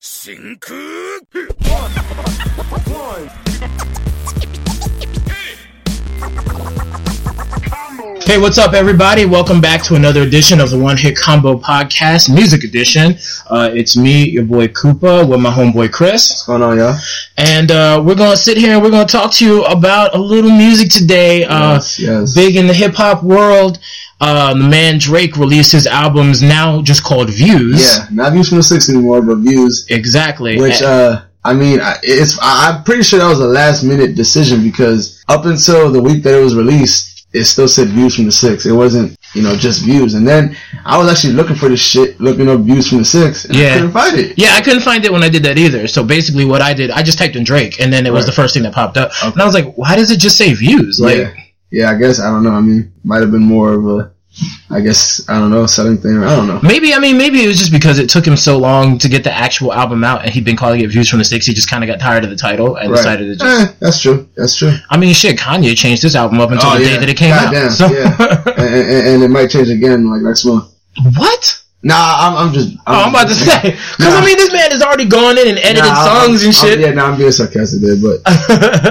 真空 Hey, what's up, everybody? Welcome back to another edition of the One Hit Combo Podcast, Music Edition. Uh, it's me, your boy Koopa, with my homeboy Chris. What's going on, y'all? And uh, we're going to sit here and we're going to talk to you about a little music today. Uh, Yes, yes. Big in the hip hop world. Uh, the man Drake released his albums now just called Views. Yeah, not views from the six anymore, but views. Exactly. Which, uh, I mean, I- it's. I'm pretty sure that was a last minute decision because up until the week that it was released, it still said views from the six. It wasn't, you know, just views. And then I was actually looking for this shit, looking up views from the six, and Yeah. I couldn't find it. Yeah, I couldn't find it when I did that either. So basically, what I did, I just typed in Drake, and then it was Right. the first thing that popped up. Okay. And I was like, why does it just say views? Like, yeah, yeah. I guess I don't know. I mean, might have been more of a, I guess I don't know, selling thing. I don't know. maybe I mean maybe it was just because it took him so long to get the actual album out, and he'd been calling it views from the six. He just kind of got tired of the title and Right. decided to just. Eh, that's true. That's true. I mean, shit, Kanye changed his album up until Oh, the yeah. day that it came Goddamn, out. So yeah. and, and, and it might change again like next month. what? Nah, I'm, I'm just. Oh, I'm about to say because I mean, this man has already gone in and edited Nah, I'm- songs and I'm- shit. yeah, nah, I'm being sarcastic there, but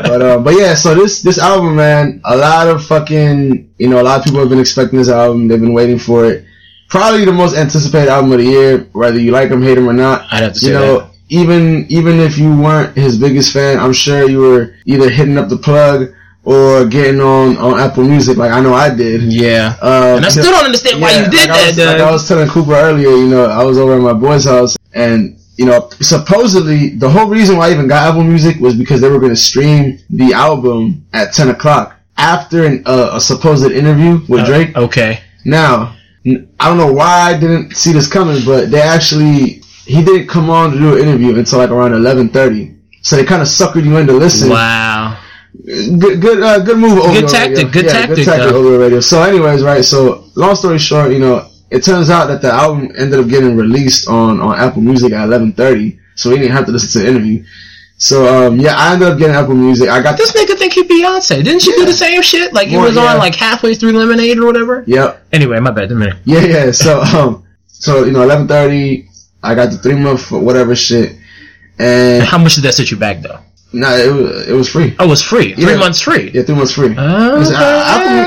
but uh, but yeah. So this this album, man, a lot of fucking you know, a lot of people have been expecting this album. They've been waiting for it. Probably the most anticipated album of the year, whether you like him, hate him, or not. I'd have to say You know, that. even even if you weren't his biggest fan, I'm sure you were either hitting up the plug or getting on on Apple Music, like I know I did. Yeah, Uh, and I still don't understand why yeah, you did like I was, that. Like I was telling Cooper earlier, you know, I was over at my boy's house, and you know, supposedly the whole reason why I even got Apple Music was because they were going to stream the album at ten o'clock after an, uh, a supposed interview with Drake. okay, Now, I don't know why I didn't see this coming, but they actually he didn't come on to do an interview until like around eleven thirty. So they kind of suckered you into listening. wow. Good, good, uh, good move. Over Good tactic, radio. good yeah, tactic, Good tactic though. over the radio. So, anyways, right. So, long story short, you know, it turns out that the album ended up getting released on on Apple Music at eleven thirty. So we didn't have to listen to the interview. So, um, yeah, I ended up getting Apple Music. I got This nigga think he Beyonce. Didn't she do the same shit? Like More, was on like halfway through Lemonade or whatever. Yep. Anyway, my bad. A minute. Yeah, yeah. So, um, so you know, eleven thirty. I got the three month whatever shit, and How much did that set you back though? Nah, it was it was free. Oh, it was free. Three Yeah. months free. Yeah, three months free. Oh, okay. uh,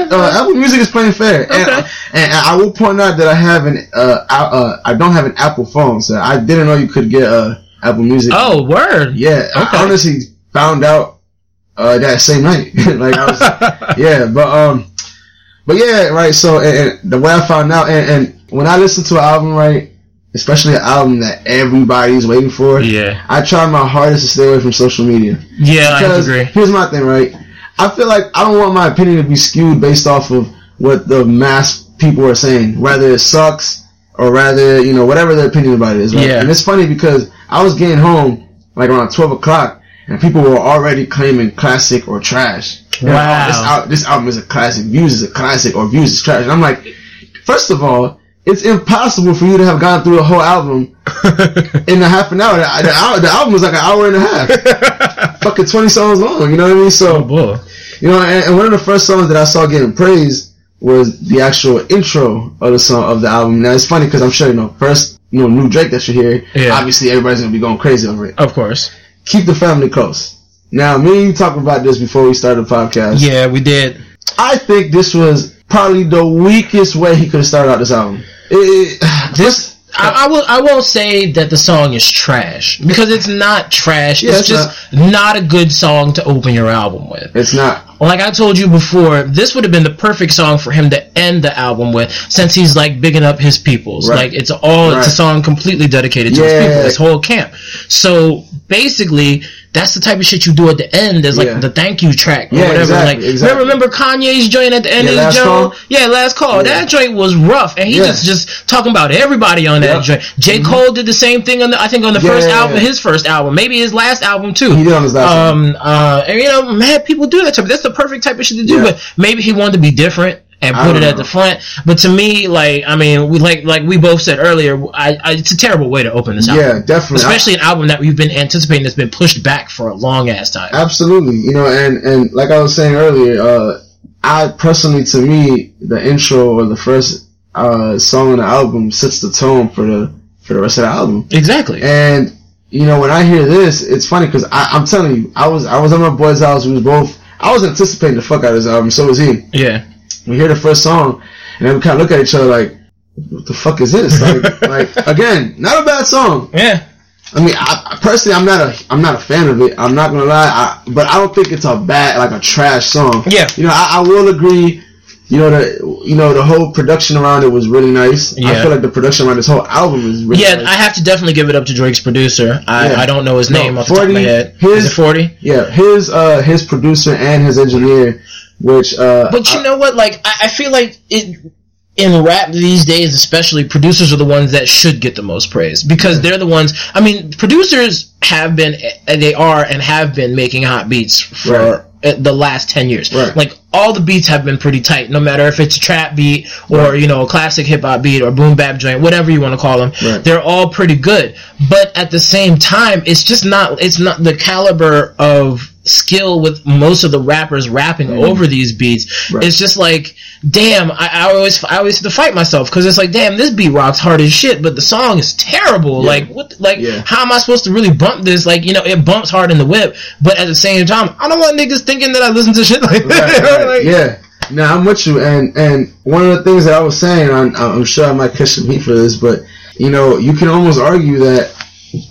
Apple, uh, Apple Music is playing fair, and, Okay. and I will point out that I have an uh, I, uh, I don't have an Apple phone, so I didn't know you could get uh, Apple Music. Oh, word. yeah, okay. I honestly found out uh, that same night. like I was, yeah, but um, but yeah, right. So and, and the way I found out, and, and when I listen to an album, right, especially an album that everybody's waiting for, Yeah. I try my hardest to stay away from social media. Yeah, I have to Because agree. here's my thing, right? I feel like I don't want my opinion to be skewed based off of what the mass people are saying, whether it sucks or rather, you know, whatever their opinion about it is. Right? Yeah. And it's funny because I was getting home like around twelve o'clock, and people were already claiming classic or trash. They're like, Wow. "Oh, this, al- this album is a classic. Views is a classic, or Views is trash. And I'm like, first of all. It's impossible for you to have gone through a whole album in a half an hour. The, the, the album was like an hour and a half fucking 20 songs long, you know what I mean? oh, So, boy. you know, and, and one of the first songs that I saw getting praised was the actual intro of the song, of the album. Now, it's funny because I'm sure, you know, first, you know, new Drake that you hear, Yeah. obviously everybody's gonna be going crazy over it. Of course. Keep the family close. Now, me and you talked about this before we started the podcast. Yeah, we did. I think this was probably the weakest way he could have started out this album. It, it, This I, I will. I won't say that the song is trash because it's not trash. Yeah, it's it's just not. a good song to open your album with. it's not. Like I told you before, this would have been the perfect song for him to end the album with, since he's like bigging up his peoples. Right. Like it's all it's a song completely dedicated to his people, his whole camp. So basically, that's the type of shit you do at the end as like Yeah. the thank you track or Yeah, whatever. exactly, like exactly. remember, remember Kanye's joint at the end Yeah, of his joint? Yeah, last call. Yeah. That joint was rough, and he just just talking about everybody on that joint. J Cole did the same thing on the I think on the first album, his first album, maybe his last album too. He did on his last album. Um, uh, and you know, mad people do that. To That's the perfect type of shit to do. But maybe he wanted to be different and put it at know. the front. But to me, like, I mean, we like like we both said earlier, I, I, it's a terrible way to open this album. Yeah, definitely. Especially an album that we've been anticipating that's been pushed back for a long ass time. Absolutely, you know, and and like I was saying earlier, uh, I personally, to me, the intro or the first uh, song on the album sets the tone for the for the rest of the album. exactly. And you know, when I hear this, it's funny because I'm telling you, I was I was at my boy's house. We was both. I was anticipating the fuck out of this album. So was he. Yeah. We hear the first song, and then we kind of look at each other like, "What the fuck is this?" Like, like again, not a bad song. Yeah. I mean, I, personally, I'm not a I'm not a fan of it. I'm not gonna lie, I, but I don't think it's a bad like a trash song. Yeah. You know, I, I will agree. You know the you know the whole production around it was really nice. Yeah. I feel like the production around this whole album is really Yeah, nice. I have to definitely give it up to Drake's producer. I, Yeah. I don't know his No, name off the top of my 40, head. his- Is it 40? yeah, his uh his producer and his engineer, which uh But you know what? Like, I, I feel like it in rap these days, especially producers are the ones that should get the most praise because they're the ones. I mean, producers have been, they are, and have been making hot beats for. Right. The last ten years, Right. like all the beats have been pretty tight. No matter if it's a trap beat or you know a classic hip hop beat or boom bap joint, whatever you want to call them, Right. they're all pretty good. But at the same time, it's just not. It's not the caliber of skill with most of the rappers rapping mm-hmm. over these beats. Right. It's just like, damn, I, I always, I always have to fight myself because it's like, damn, this beat rocks hard as shit, but the song is terrible. Yeah. Like, what, like, Yeah. how am I supposed to really bump this? Like, you know, it bumps hard in the whip, but at the same time, I don't want niggas thinking that I listen to shit like that. Right, right, Like, yeah. Now I'm with you, and and one of the things that I was saying, I'm, I'm sure I might catch some heat for this, but you know, you can almost argue that,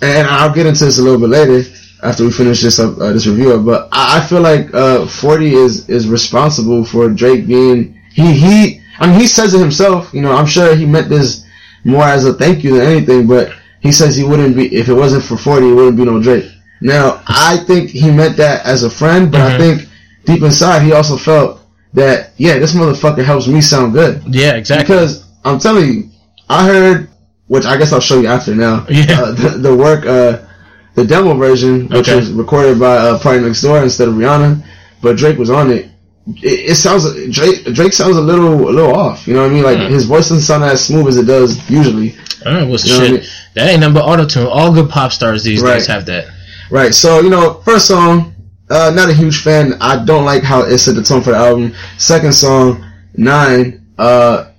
and I'll get into this a little bit later after we finish this up, uh, this review up. But I, I feel like uh, 40 is is responsible for Drake being he he. I mean, he says it himself. You know, I'm sure he meant this more as a thank you than anything, but he says he wouldn't be if it wasn't for 40, it wouldn't be no Drake. Now, I think he meant that as a friend, but I Mhm. think deep inside he also felt that yeah, this motherfucker helps me sound good yeah, exactly. because I'm telling you, I heard, which I guess I'll show you after now. Yeah. Uh, the, the work, uh, the demo version, which Okay. was recorded by uh, Party Next Door instead of Rihanna, but Drake was on it. It, it sounds Drake. Drake sounds a little, a little off. You know what I mean? Like Mm. his voice doesn't sound as smooth as it does usually. Know what's You know what I shit. mean? That ain't number auto tune. All good pop stars these Right. days have that. Right. So you know, first song, uh, not a huge fan. I don't like how it set the tone for the album. Second song, nine, uh,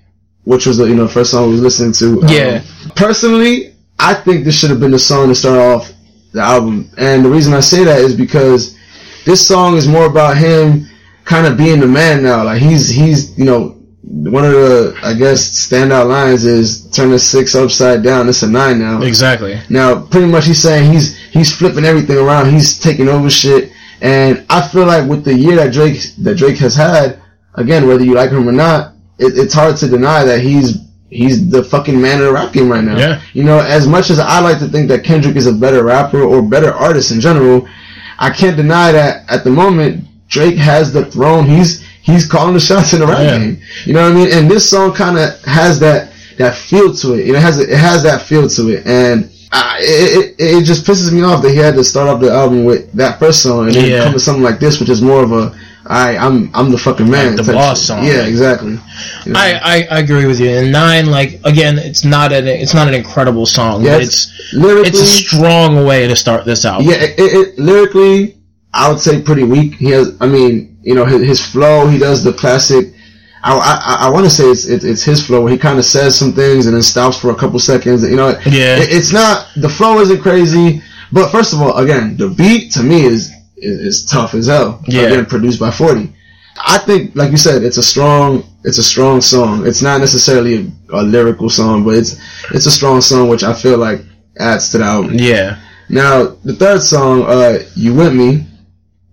which was the you know first song we was listening to. Um, Yeah. Personally, I think this should have been the song to start off the album, and the reason I say that is because this song is more about him kind of being the man now. Like he's he's you know one of the I guess standout lines is turn the six upside down. It's a nine now. Exactly. Now, pretty much he's saying he's he's flipping everything around. He's taking over shit, and I feel like with the year that Drake that Drake has had, again, whether you like him or not, it, it's hard to deny that he's he's the fucking man of the rap game right now. Yeah. You know, as much as I like to think that Kendrick is a better rapper or better artist in general, I can't deny that at the moment Drake has the throne. He's he's calling the shots in the rap Yeah. game. You know what I mean? And this song kind of has that that feel to it. It has it has that feel to it, and it, it it just pisses me off that he had to start off the album with that first song and then Yeah. come to something like this, which is more of a I I'm I'm the fucking man. Like the boss shit. song. Yeah, exactly. You know? I, I, I agree with you. And nine, like again, it's not an it's not an incredible song, Yeah, but it's- it's it's a strong way to start this album. Yeah, it, it, lyrically, I would say pretty weak. He has, I mean, you know, his, his flow. He does the classic. I I, I want to say it's it, it's his flow he kind of says some things and then stops for a couple seconds. You know, Yeah. it, it's not the flow isn't crazy, but first of all, again, the beat to me is is, is tough as hell. Yeah. Again, produced by Forty. I think, like you said, it's a strong, it's a strong song. It's not necessarily a, a lyrical song, but it's it's a strong song, which I feel like adds to the album. Yeah. Now, the third song, uh, "You With Me,"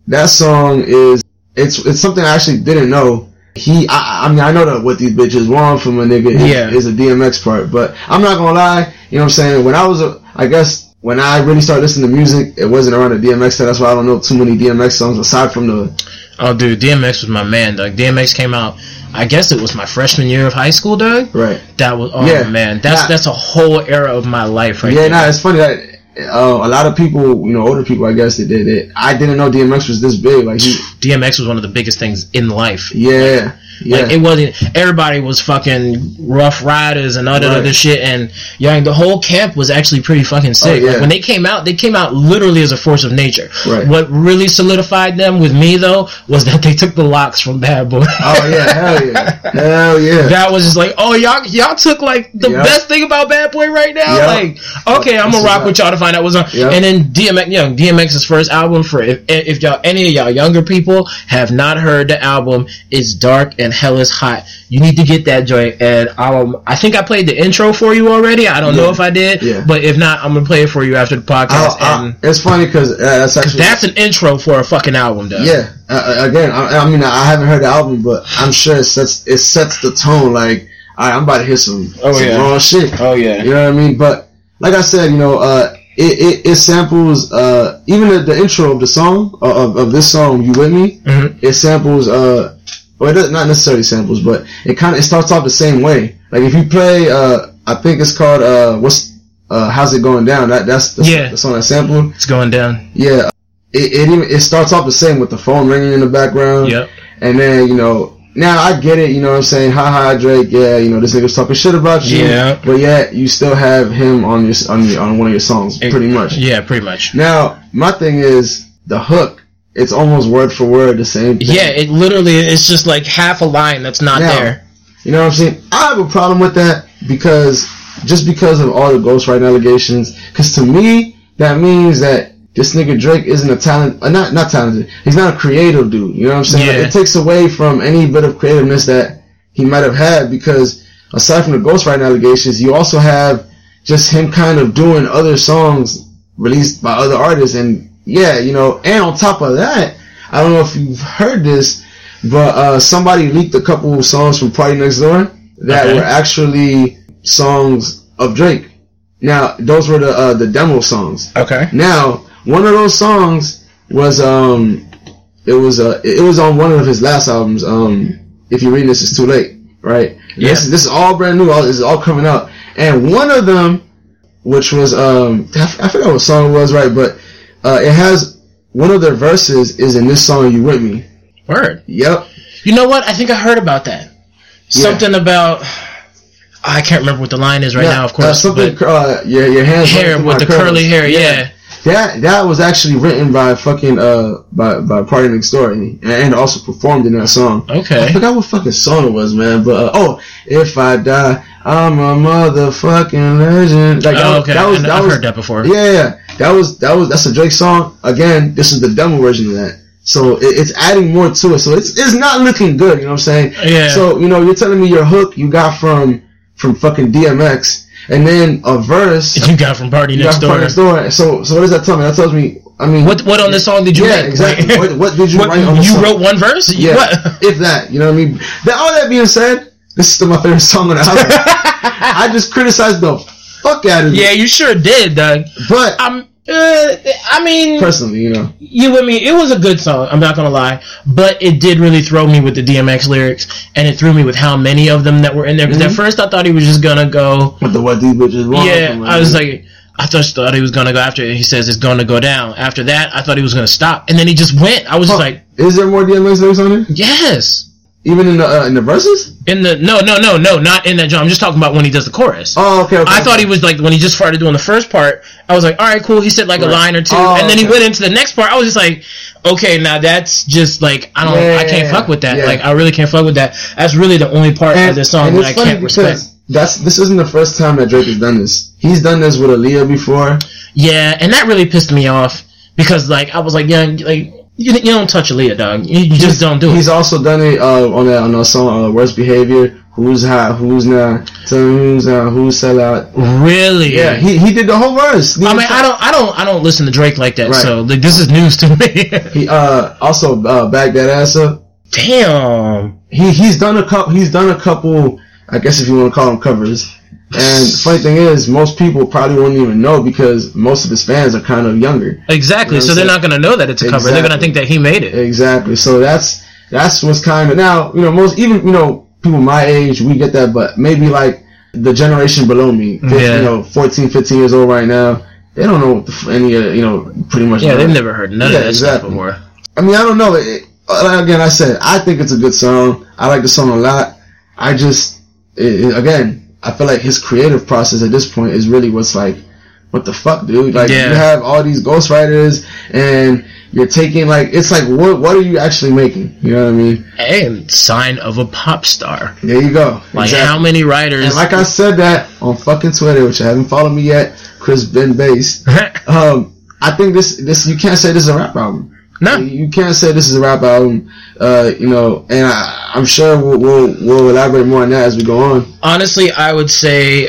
that song is it's it's something I actually didn't know. He, I, I mean, I know that what these bitches want from a nigga is, Yeah. is a DMX part, but I'm not gonna lie. You know what I'm saying? When I was, a, I guess, when I really started listening to music, it wasn't around the DMX time. That's why I don't know too many DMX songs aside from the. Oh, dude, DMX was my man, Doug. DMX came out. I guess it was my freshman year of high school, Doug. Right. That was oh Yeah. man, that's Nah. that's a whole era of my life right yeah, there. nah, it's funny that. Uh, a lot of people, you know, older people, I guess, that, did it. I didn't know DMX was this big. Like, he, DMX was one of the biggest things in life. yeah, Yeah. Like it wasn't everybody was fucking Ruff Ryders and all that Right. other shit and young the whole camp was actually pretty fucking sick. Oh, yeah. Like when they came out, they came out literally as a force of nature. Right. What really solidified them with me though was that they took the LOX from Bad Boy. Oh yeah, hell yeah, hell yeah. That was just like, oh y'all, y'all took like the Yep. best thing about Bad Boy right now. Yep. Like, okay, I'm gonna rock with y'all to find out what's on. Yep. And then DMX, you know, DMX's first album for if, if y'all any of y'all younger people have not heard the album, it's dark and hell is hot. You need to get that joint. And um, I think I played the intro for you already. I don't know if I did, Yeah. but if not, I'm gonna play it for you after the podcast. I- I- and it's funny because uh, that's actually that's an intro for a fucking album, though. yeah. Uh, again, I, I mean, I haven't heard the album, but I'm sure it sets it sets the tone. Like, right, I'm about to hear some, Oh, some yeah. raw shit. Oh yeah. You know what I mean? But like I said, you know, uh, it, it, it samples uh, even the, the intro of the song uh, of, of this song, "You With Me." Mhm. It samples, uh, well, it not necessarily samples, but it kind of it starts off the same way. Like if you play, uh, I think it's called uh, what's uh, how's it going down? That that's the, Yeah. the song that sampled. It's going down. Yeah, it it even it starts off the same with the phone ringing in the background. Yep. And then, you know, now I get it, you know what I'm saying? Ha ha, Drake, yeah, you know, this nigga's talking shit about you. Yeah. But yet, you still have him on your, on your, on one of your songs, pretty much. Yeah, pretty much. Now, my thing is, the hook, it's almost word for word the same thing. Yeah, it literally it's just like half a line that's not Now, there. You know what I'm saying? I have a problem with that because, just because of all the ghostwriting allegations, because to me, that means that this nigga Drake isn't a talent, uh, not not talented. He's not a creative dude. You know what I'm saying? Like, it takes away from any bit of creativeness that he might have had because aside from the ghostwriting allegations, you also have just him kind of doing other songs released by other artists, and yeah, you know, and on top of that, I don't know if you've heard this, but uh, somebody leaked a couple of songs from Party Next Door that Okay. were actually songs of Drake. Now, those were the uh, the demo songs. Okay. Now, one of those songs was um, it was uh, it was on one of his last albums. Um, if you're reading this, it's too late, right? Yeah. This, this is all brand new. All this is all coming out, and one of them, which was um, I, f- I forgot what song it was, right? But uh, it has one of their verses is in this song. You with me? Word. Yep. You know what? I think I heard about that. Something about I can't remember what the line is right Yeah, now, of uh, course. something. but Uh, your your hands hair with the curly hair, yeah. That that was actually written by fucking uh by by Party Next Door and, and also performed in that song. Okay. I forgot what fucking song it was, man. But uh, oh, if I die, I'm a motherfucking legend. Like that, Oh, was- okay. that was I, that I've was heard that before. yeah, yeah. That was that was that's a Drake song. Again, this is the demo version of that. So it, it's adding more to it. So it's it's not looking good. You know what I'm saying? Yeah. So you know you're telling me your hook you got from from fucking DMX, and then a verse You got from Party you Next got from Door. Party Next Door. So so what does that tell me? That tells me. I mean, What what on this song did you write? Yeah, make? exactly. What- what did you write on? You song? wrote one verse? Yeah, What? if that, you know what I mean. That, all that being said, this is still my favorite song on the album. I just criticized the fuck out of it, yeah, you sure did, Doug. but I'm. Uh, I mean, personally, you know, you with me? It was a good song. I'm not gonna lie, but it did really throw me with the DMX lyrics, and it threw me with how many of them that were in there. Because at Mhm. first I thought he was just gonna go. with the what these bitches want. Yeah, I was like, I just thought he was gonna go after. it. He says it's gonna go down. After that, I thought he was gonna stop, and then he just went. I was just like, is there more DMX lyrics on there? yes. Even in the uh, in the verses? In the no, no, no, no, not in that genre. I'm just talking about when he does the chorus. Oh, okay. okay I thought he was like when he just started doing the first part. I was like, all right, cool. He said like a line or two, Oh, and then he went into the next part. I was just like, okay, now that's just like I don't, I can't Yeah, fuck with that. yeah. Like I really can't fuck with that. That's really the only part of this song that I can't respect. that's this isn't the first time that Drake has done this. He's done this with Aaliyah before. Yeah, and that really pissed me off because like I was like, yeah, like you, you don't touch Aaliyah, dog. You, you just don't do it. He's also done it uh, on that on that song uh, "Worst Behavior." Who's hot? Who's not? Tell me who's out? Who's sell out? Really? Yeah, he he did the whole verse. I mean, I don't, I don't, I don't listen to Drake like that. Right. So like, this is news to me. He uh also uh, back that ass up. Damn. He he's done a couple. He's done a couple. I guess if you want to call them covers. And the funny thing is, most people probably won't even know because most of his fans are kind of younger. Exactly. You know so they're not going to know that it's a cover. They're going to think that he made it. Exactly. So that's that's what's kind of now. You know, most even you know people my age we get that, but maybe like the generation below me, 50, Yeah. you know, 14, 15 years old right now, they don't know what the, f- any uh, you know pretty much. Yeah, they've never heard none Yeah, of that exactly. stuff before. I mean, I don't know. It, uh, again, I said I think it's a good song. I like the song a lot. I just, it- again, I feel like his creative process at this point is really what's like, what the fuck, dude? Like Yeah. you have all these ghostwriters and you're taking like, it's like, what what are you actually making? You know what I mean? And sign of a pop star. There you go. Like Exactly. how many writers? And like I said that on fucking Twitter, which I haven't followed me yet, Chris Ben Bass. Um, I think this this you can't say this is a rap album. No, You can't say this is a rap album. Uh, you know, and I, I'm sure we'll, we'll we'll elaborate more on that as we go on. honestly, I would say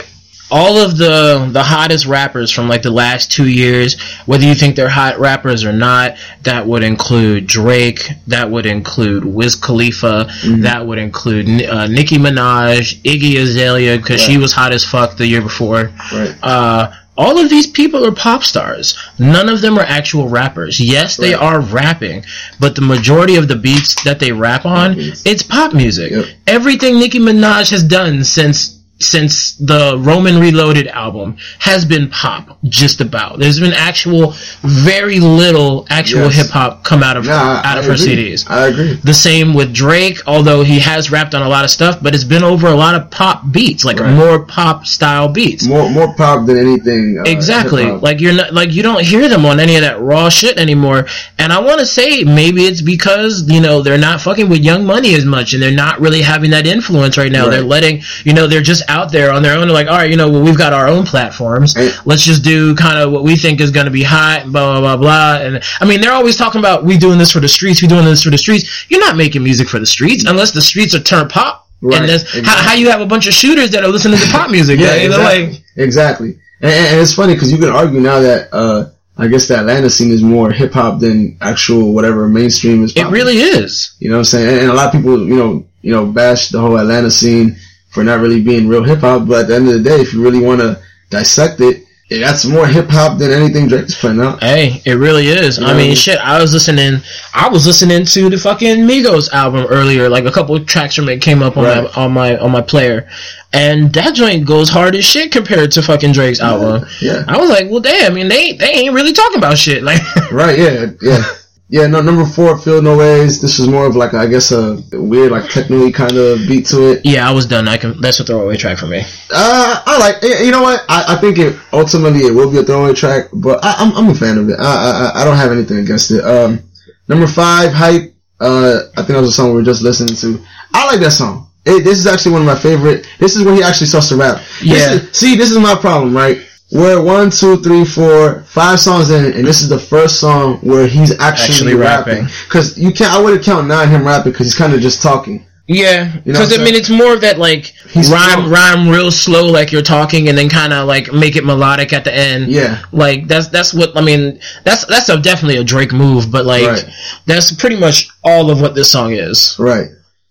all of the the hottest rappers from like the last two years, whether you think they're hot rappers or not, that would include Drake, that would include Wiz Khalifa, Mm-hmm. that would include uh, Nicki Minaj, Iggy Azalea because she was hot as fuck the year before. Right. Uh, all of these people are pop stars. None of them are actual rappers. Yes, they Right. are rapping, but the majority of the beats that they rap on, it's pop music. Yep. Everything Nicki Minaj has done since since the Roman Reloaded album has been pop, just about. There's been actual, very little actual Yes. hip hop come out of Nah, out I of her. CDs. I agree. The same with Drake, although he has rapped on a lot of stuff, but it's been over a lot of pop beats, like Right. more pop style beats. More more pop than anything. Uh, Exactly. hip-hop. Like you're not like you don't hear them on any of that raw shit anymore. And I want to say maybe it's because you know they're not fucking with Young Money as much, and they're not really having that influence right now. Right. They're letting you know they're just out there on their own. They're like, all right, you know, well, we've got our own platforms. And- Let's just do kind of what we think is going to be hot. Blah blah blah blah. And I mean, they're always talking about we doing this for the streets. We doing this for the streets. You're not making music for the streets unless the streets are turned pop. Right. And that's how, Exactly. how you have a bunch of shooters that are listening to pop music. yeah, right? Exactly. like exactly. And, and, and it's funny because you can argue now that uh, I guess the Atlanta scene is more hip hop than actual whatever mainstream is. it really is. You know what I'm saying? And, and a lot of people, you know, you know, bash the whole Atlanta scene for not really being real hip hop. But at the end of the day, if you really want to dissect it, that's more hip hop than anything Drake's putting out. Hey, it really is. I Yeah. mean, shit. I was listening. I was listening to the fucking Migos album earlier. Like a couple of tracks from it came up on my on my on my player, and that joint goes hard as shit compared to fucking Drake's album. Yeah. I was like, well, damn. I mean, they they ain't really talking about shit. Like, Right, yeah, yeah. Yeah, no, number four, Feel No Ways. This is more of like, I guess, a weird, like, technically kind of beat to it. yeah, I was done. I can. That's a throwaway track for me. Uh, I like, you know what? I, I think it, ultimately, it will be a throwaway track, but I, I'm, I'm a fan of it. I, I, I don't have anything against it. Um, number five, Hype. Uh, I think that was a song we were just listening to. I like that song. It, this is actually one of my favorite. This is where he actually starts to rap. This Yeah. is- see, this is my problem, right? We're one, two, three, four, five songs in, and this is the first song where he's actually, Actually rapping. Because you can't, I wouldn't count nine him rapping because he's kind of just talking. Yeah, You know because I mean, it's more of that like He's rhyme, slow. rhyme real slow, like you're talking, and then kind of like make it melodic at the end. Yeah. like that's that's what I mean. That's that's a, definitely a Drake move, but like Right. that's pretty much all of what this song is. Right.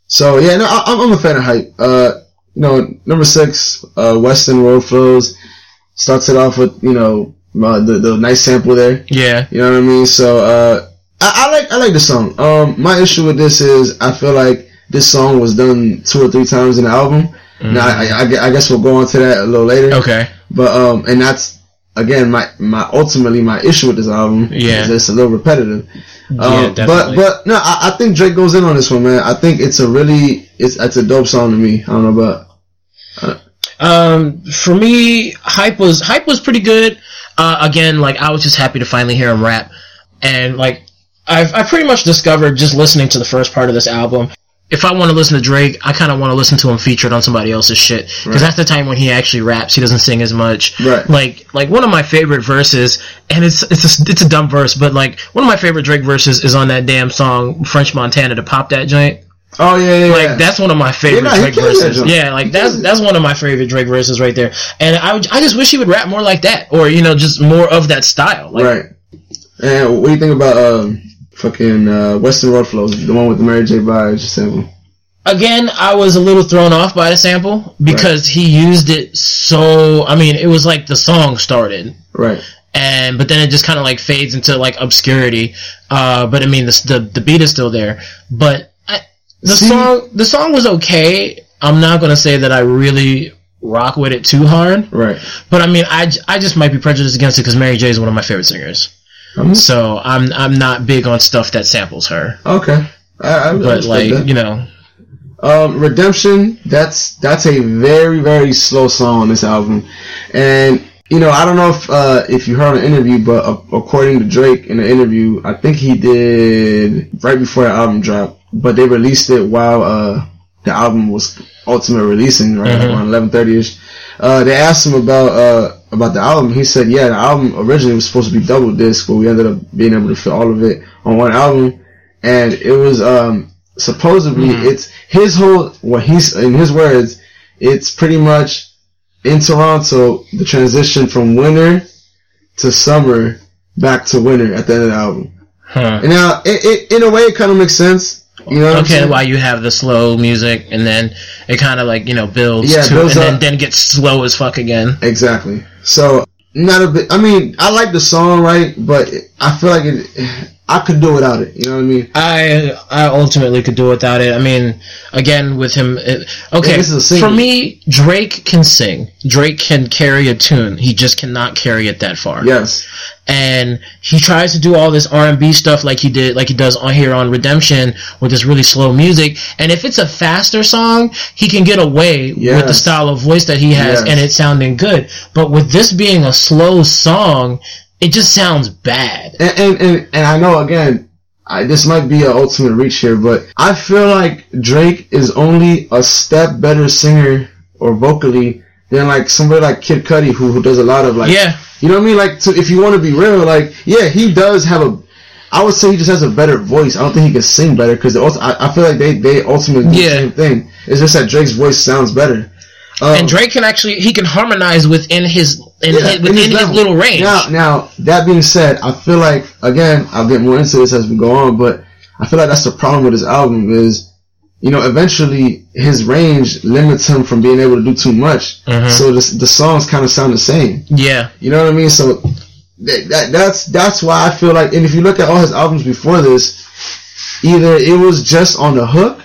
So yeah, no, I, I'm I'm a fan of hype. Uh, you know, number six, uh, Weston Road Flows starts it off with you know uh, the the nice sample there. Yeah, You know what I mean? So uh, I, I like I like the song. Um, my issue with this is I feel like this song was done two or three times in the album. Now I, I, I guess we'll go on to that a little later. okay, But um, and that's again my my ultimately my issue with this album. Yeah. is it's a little repetitive. Yeah, Um, but definitely. but no, I, I think Drake goes in on this one, man. I think it's a really it's it's a dope song to me. I don't know about Um, for me, hype was hype was pretty good. Uh, again, like I was just happy to finally hear him rap, and like I've I pretty much discovered just listening to the first part of this album. If I want to listen to Drake, I kind of want to listen to him featured on somebody else's shit because Right. that's the time when he actually raps. He doesn't sing as much. Right. Like like one of my favorite verses, and it's it's a, it's a dumb verse, but like one of my favorite Drake verses is on that damn song French Montana to pop that joint. Oh yeah, yeah. Like yeah. that's one of my favorite Yeah, no, Drake verses. Yeah, like He that's that's one of my favorite Drake verses right there. And I would- I just wish he would rap more like that, or you know, just more of that style. Like, right. And what do you think about um fucking uh, Weston Road Flows, the one with the Mary J. Blige sample? Again, I was a little thrown off by the sample because he used it so. I mean, it was like the song started. Right. and but then it just kind of like fades into like obscurity. Uh, but I mean, the the, the beat is still there. But the See? song the song was okay. I'm not gonna say that I really rock with it too hard. Right. But I mean, I, I just might be prejudiced against it because Mary J is one of my favorite singers. Um, So I'm I'm not big on stuff that samples her. okay. I, I but like that. you know, Um, Redemption, that's that's a very very slow song on this album, and you know I don't know if uh, if you heard an interview, but uh, according to Drake in the interview, I think he did right before the album dropped, but they released it while uh, the album was ultimate releasing right Mhm. around eleven thirty ish. Uh, they asked him about uh, about the album. He said, "Yeah, the album originally was supposed to be double disc, but we ended up being able to fit all of it on one album, and it was um." supposedly Mhm. it's his whole what he's in his words it's pretty much in toronto the transition from winter to summer back to winter at the end of the album huh? and now it, it in a way it kind of makes sense you know Okay, why you have the slow music and then it kind of like you know builds Yeah, to builds and then then gets slow as fuck again. exactly. So not a bit i mean i like the song right? But i feel like it i could do without it you know what i mean I I ultimately could do without it. I mean, again with him, it, okay. Yeah, this is a single. for me, Drake can sing. Drake can carry a tune. He just cannot carry it that far. yes and he tries to do all this R&B stuff like he did like he does on here on Redemption with this really slow music and if it's a faster song he can get away with the style of voice that he has Yes. and it sounding good but with this being a slow song it just sounds bad and and, and, and I know again, I, this might be an ultimate reach here, but I feel like Drake is only a step better singer or vocally than like somebody like Kid Cudi who, who does a lot of like yeah you know what I mean like to, if you want to be real like yeah he does have a I would say he just has a better voice. I don't think he can sing better because I, I feel like they they ultimately do Yeah. the same thing. It's just that Drake's voice sounds better. Um, and Drake can actually he can harmonize within his in Yeah, his, in within his his, little range Now, now that being said, I feel like again I'll get more into this as we go on, but I feel like that's the problem with his album is, you know, eventually his range limits him from being able to do too much. Mhm. So the the songs kind of sound the same. yeah You know what I mean? So that, that that's that's why I feel like, and if you look at all his albums before this, either it was just on the hook.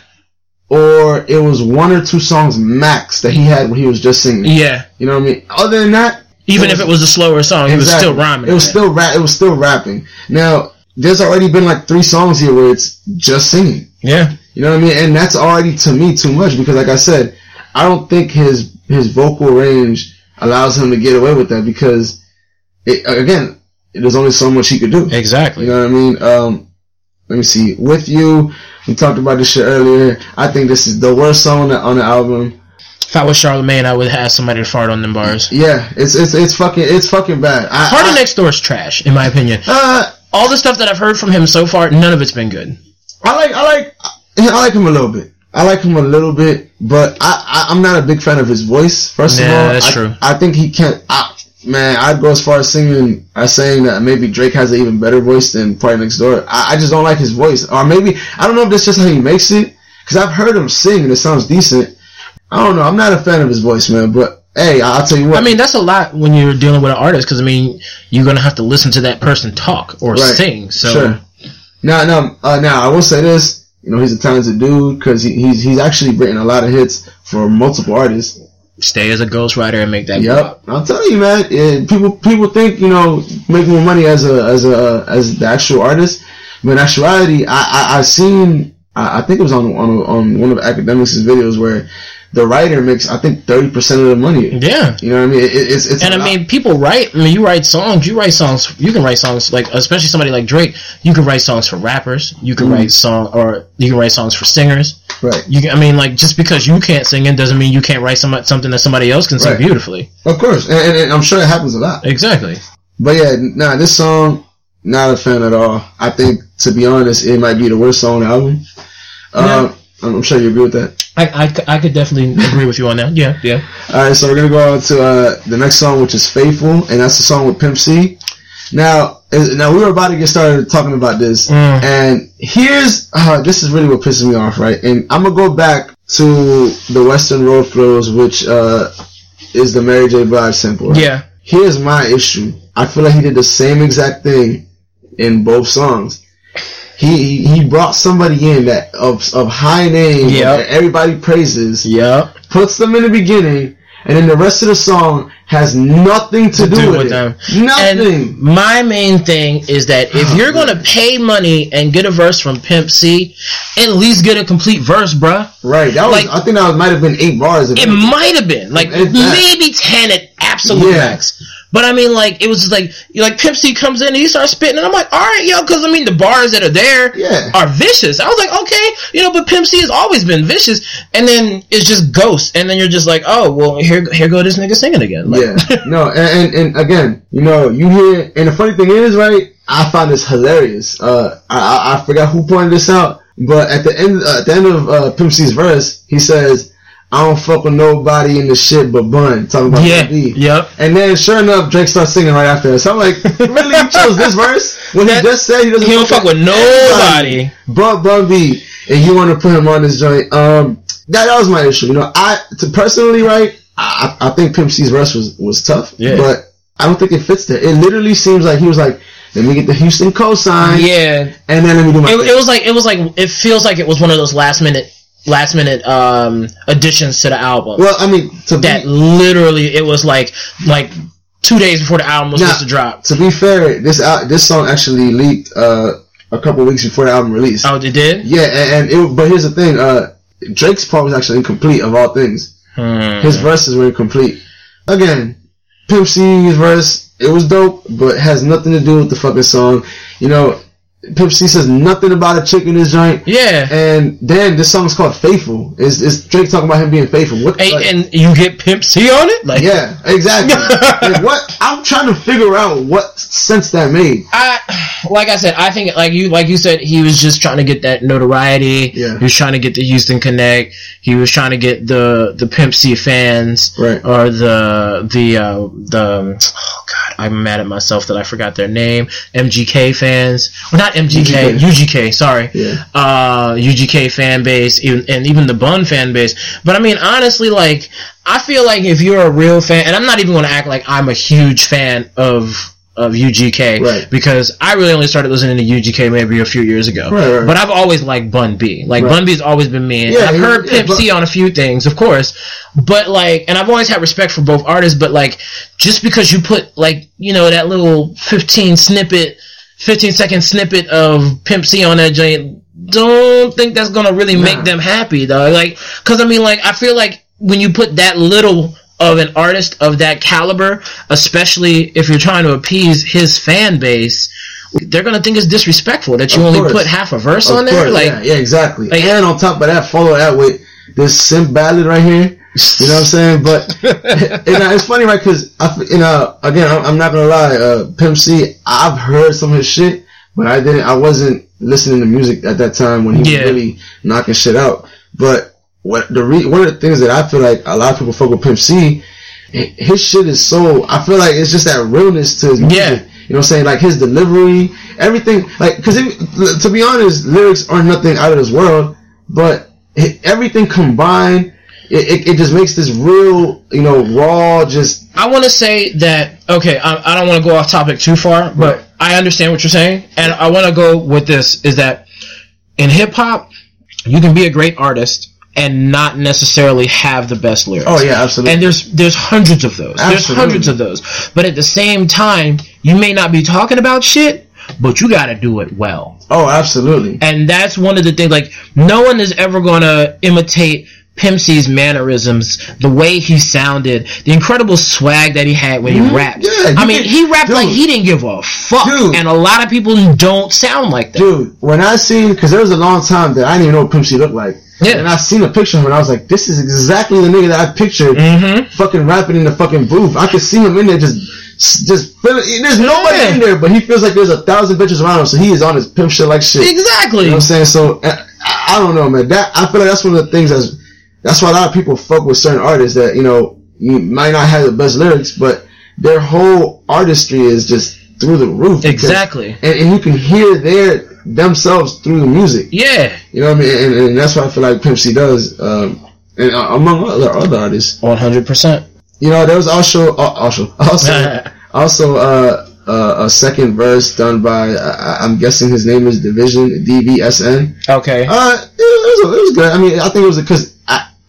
Or it was one or two songs max that he had when he was just singing. yeah You know what I mean? Other than that, even if it was a slower song it was still rhyming It was it. still rap. It was still rapping. Now, there's already been like three songs here where it's just singing. yeah You know what I mean? And that's already to me too much because, like I said, I don't think his his vocal range allows him to get away with that because, it, again, there's only so much he could do. exactly You know what I mean? Um, let me see. With you, we talked about this shit earlier. I think this is the worst song on the, on the album. If I was Charlemagne I would have somebody to fart on them bars Yeah, it's it's it's fucking it's fucking bad. I, Party I, Next Door is trash, in my opinion. uh, All the stuff that I've heard from him so far, none of it's been good. I like I like I like him a little bit. I like him a little bit, but I, I I'm not a big fan of his voice. First of all, that's I, true. I think he can't. I, man, I'd go as far as singing, as saying that maybe Drake has an even better voice than Party Next Door. I, I just don't like his voice, or maybe I don't know if that's just how he makes it. Because I've heard him sing and it sounds decent. I don't know. I'm not a fan of his voice, man. But hey, I- I'll tell you what. I mean, that's a lot when you're dealing with an artist, because I mean, you're gonna have to listen to that person talk or Right. sing. So Sure. Now, now, uh, now, I will say this. You know, he's a talented dude because he, he's he's actually written a lot of hits for multiple artists. stay as a ghostwriter and make that. Yep, pop. I'm telling you, man. eh, people people think you know make more money as a as a as the actual artist, but in actuality, I I, I seen I, I think it was on on on one of academics' videos where the writer makes I think thirty percent of the money. Yeah. You know what I mean? It, it's it's And I mean, people write. I mean, you write songs. You write songs. You can write songs like, especially somebody like Drake. You can write songs for rappers. You can Mhm. write song, or you can write songs for singers. right? You, can, I mean, like just because you can't sing it doesn't mean you can't write some, something that somebody else can sing Right. beautifully. Of course, and, and, and I'm sure it happens a lot. Exactly. But yeah, nah, this song, not a fan at all. I think, to be honest, it might be the worst song on the album. Uh, I'm sure you agree with that. I, I, I could definitely agree with you on that. Yeah, yeah. Alright, so we're gonna go on to uh, the next song, which is Faithful, and that's the song with Pimp C. Now, is- now we were about to get started talking about this, Mm. and here's uh, this is really what pisses me off, right? And I'm gonna go back to the Weston Road Flows, which uh, is the Mary J. Blige sample. right? Yeah. Here's my issue. I feel like he did the same exact thing in both songs. He he brought somebody in that of of high name Yep. that everybody praises Yep. puts them in the beginning, and then the rest of the song has nothing to, do, with, them. Nothing. And my main thing is that if Oh, you're man. gonna pay money and get a verse from Pimp C, at least get a complete verse, bruh. right. That was. like- I think that might have been eight bars. It might have been like maybe ten at absolute Yeah. max. But I mean, like it was just like you like Pimp C comes in and he starts spitting, and I'm like, all right, yo, because I mean the bars that are there Yeah. are vicious. I was like, okay, you know, but Pimp C has always been vicious, and then it's just Ghost, and then you're just like, oh, well, here, here go this nigga singing again. Like, Yeah, no, and, and and again, you know, you hear, and the funny thing is, right? I found this hilarious. Uh, I I, I forgot who pointed this out, but at the end uh, at the end of uh, Pimp C's verse, he says, "I don't fuck with nobody in the shit but Bun." Talking about yeah, Bun B. yep. And then, sure enough, Drake starts singing right after. that. So I'm like, really, you chose this verse when That- he just said he doesn't He don't fuck with nobody. but Bun B, and you want to put him on this joint. Um, that, that was my issue. You know, I to personally, right? I, I think Pimp C's verse was was tough, Yeah. but I don't think it fits there. It literally seems like he was like, "Let me get the Houston cosign, Yeah, and then let me do my." it, thing." it was like it was like it feels like it was one of those last minute last minute um additions to the album. well, I mean, to that be literally it was like like two days before the album was Nah. supposed to drop. to be fair, this al- this song actually leaked uh, a couple weeks before the album release. Oh, it did. Yeah, and, and it, but here's the thing: uh, Drake's part was actually incomplete of all things. Hmm. His verses were incomplete. Again, Pimp C's verse, it was dope, but has nothing to do with the fucking song. You know, Pimp C says nothing about a chick in his joint. Yeah. And then this song's called Faithful. Is is Drake talking about him being faithful? What? Hey, like- and you get Pimp C on it? Like, yeah, exactly. Like, what? I'm trying to figure out what sense that made. I, like I said, I think like you, like you said, he was just trying to get that notoriety. Yeah. He was trying to get the Houston Connect. He was trying to get the the Pimp C fans, Right. Or the the uh, the oh god, I'm mad at myself that I forgot their name. MGK fans, well, not MGK, UGK. UGK. Sorry. Yeah. uh, UGK fan base, even, and even the Bun fan base. But I mean, honestly, like, I feel like if you're a real fan, and I'm not even going to act like I'm a huge fan of of UGK Right. because I really only started listening to UGK maybe a few years ago. Right, right. But I've always liked Bun B. Like. Bun B's always been me. And Yeah, I've he- heard yeah, Pimp but- C on a few things, of course. But like, and I've always had respect for both artists. But like, just because you put like you know that little 15 snippet, 15 second snippet of Pimp C on that joint, don't think that's gonna really make them happy though. Like, cause I mean, like, I feel like when you put that little of an artist of that caliber, especially if you're trying to appease his fan base, they're gonna think it's disrespectful that you Of only course. put half a verse Of on there. Like, yeah, yeah, exactly. like- and on top of that, follow that with this simp ballad right here. You know what I'm saying? But and uh, it's funny, right? Because you know, again, I'm, I'm not gonna lie. Uh, Pimp C, I've heard some of his shit, but I didn't. I wasn't listening to music at that time when he Yeah. was really knocking shit out. But what the re- one of the things that I feel like a lot of people fuck with Pimp C, his shit is so. I feel like it's just that realness to his music. Yeah. You know what I'm saying? Like his delivery, everything. Like, cause it, to be honest, lyrics are nothing out of this world, but it, everything combined, it, it, it just makes this real, you know, raw, just, I want to say that okay. I, I don't want to go off topic too far, but I understand what you're saying, and I want to go with this is that in hip hop, you can be a great artist and not necessarily have the best lyrics. oh yeah, absolutely. And there's there's hundreds of those. There's hundreds of those. But at the same time, you may not be talking about shit, but you got to do it well. oh, absolutely. And that's one of the things. Like no one is ever gonna imitate Pimp C's mannerisms, the way he sounded, the incredible swag that he had when he rapped. Mm-hmm. Yeah, I mean, he rapped like he didn't give a fuck, Dude. and a lot of people don't sound like that. Dude, when I seen, cause there was a long time that I didn't even know what Pimp C looked like. Yeah. And I seen a picture of him and I was like, this is exactly the nigga that I pictured Mm-hmm. fucking rapping in the fucking booth. I could see him in there just, just feeling, there's nobody Yeah. in there, but he feels like there's a thousand bitches around him, so he is on his pimp shit like shit. Exactly. You know what I'm saying? So I, I don't know, man. That I feel like that's one of the things that's that's why a lot of people fuck with certain artists that you know you might not have the best lyrics, but their whole artistry is just through the roof. because- Exactly. and, and you can hear their themselves through the music. Yeah. You know what I mean? And, and that's what I feel like Pimp C does, um, and uh, among other other artists. One hundred percent. You know, there was also uh, also also also uh, uh, a second verse done by uh, I'm guessing his name is Division D V S N. Okay. Uh, it, was, it was good. I mean, I think it was because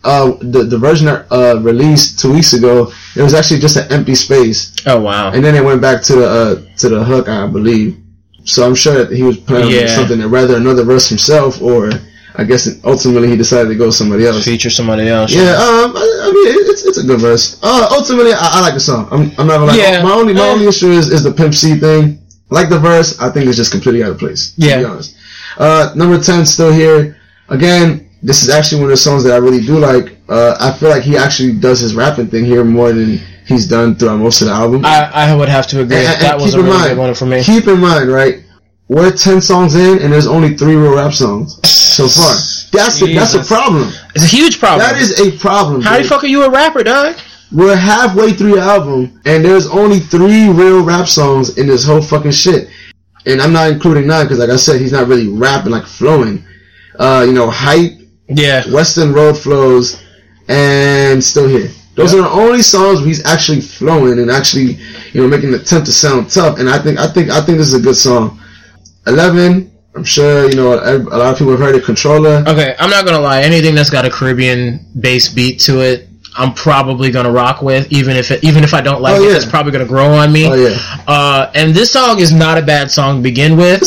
uh, the the version uh, released two weeks ago, it was actually just an empty space, Oh wow. and then it went back to the uh, to the hook, I believe. So I'm sure that he was planning Yeah. something that rather another verse himself, or I guess ultimately he decided to go somebody else. Feature somebody else. Yeah, um, I, I mean it's it's a good verse. Uh, ultimately, I, I like the song. I'm, I'm not gonna lie. Yeah. My only my only issue is, is the Pimp C thing. Like the verse. I think it's just completely out of place. To Yeah. be honest. Uh, number ten still here. Again, this is actually one of the songs that I really do like. Uh, I feel like he actually does his rapping thing here more than he's done throughout most of the album. I, I would have to agree. And- and that was a really mind- big one for me. Keep in mind, right? We're ten songs in, and there's only three real rap songs so far. That's a, that's a problem. It's a huge problem. That is a problem. How the fuck are you a rapper, dog? We're halfway through the album, and there's only three real rap songs in this whole fucking shit. And I'm not including nine because, like I said, he's not really rapping, like flowing. Uh, you know, hype, Yeah. Weston Road Flows, and still here. Those Yeah. are the only songs where he's actually flowing and actually, you know, making an attempt to sound tough. And I think, I think, I think this is a good song. Eleven. I'm sure you know a lot of people have heard it. Controller. Okay, I'm not gonna lie. Anything that's got a Caribbean bass beat to it, I'm probably gonna rock with, even if it, even if I don't like Oh, it. It's probably gonna grow on me. Oh yeah. Uh, and this song is not a bad song to begin with.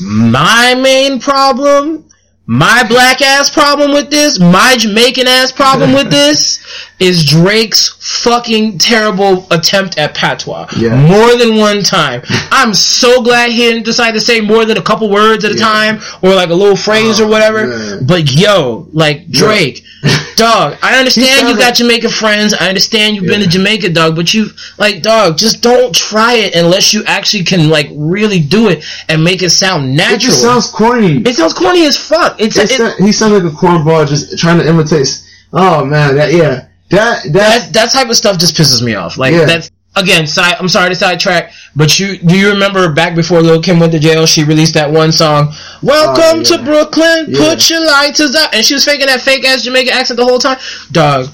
My main problem, my black ass problem with this, my Jamaican ass problem with this is Drake's fucking terrible attempt at patois. Yeah. More than one time. I'm so glad he didn't decide to say more than a couple words at a Yeah. time or like a little phrase Oh, or whatever. man. But yo, like Drake, dog, I understand you got Jamaican friends. I understand you've been to Jamaica, dog, but you like dog, just don't try it unless you actually can like really do it and make it sound natural. It just sounds corny. It sounds corny as fuck. It's, It's it, not- he sounds like a cornball just trying to imitate. Oh man, that yeah, that that that type of stuff just pisses me off. Like Yeah. that's again, side. I'm sorry to sidetrack, but you do you remember back before Lil Kim went to jail? She released that one song, "Welcome Oh, to. Brooklyn, Yeah. put your lighters up," and she was faking that fake ass Jamaican accent the whole time. Dog.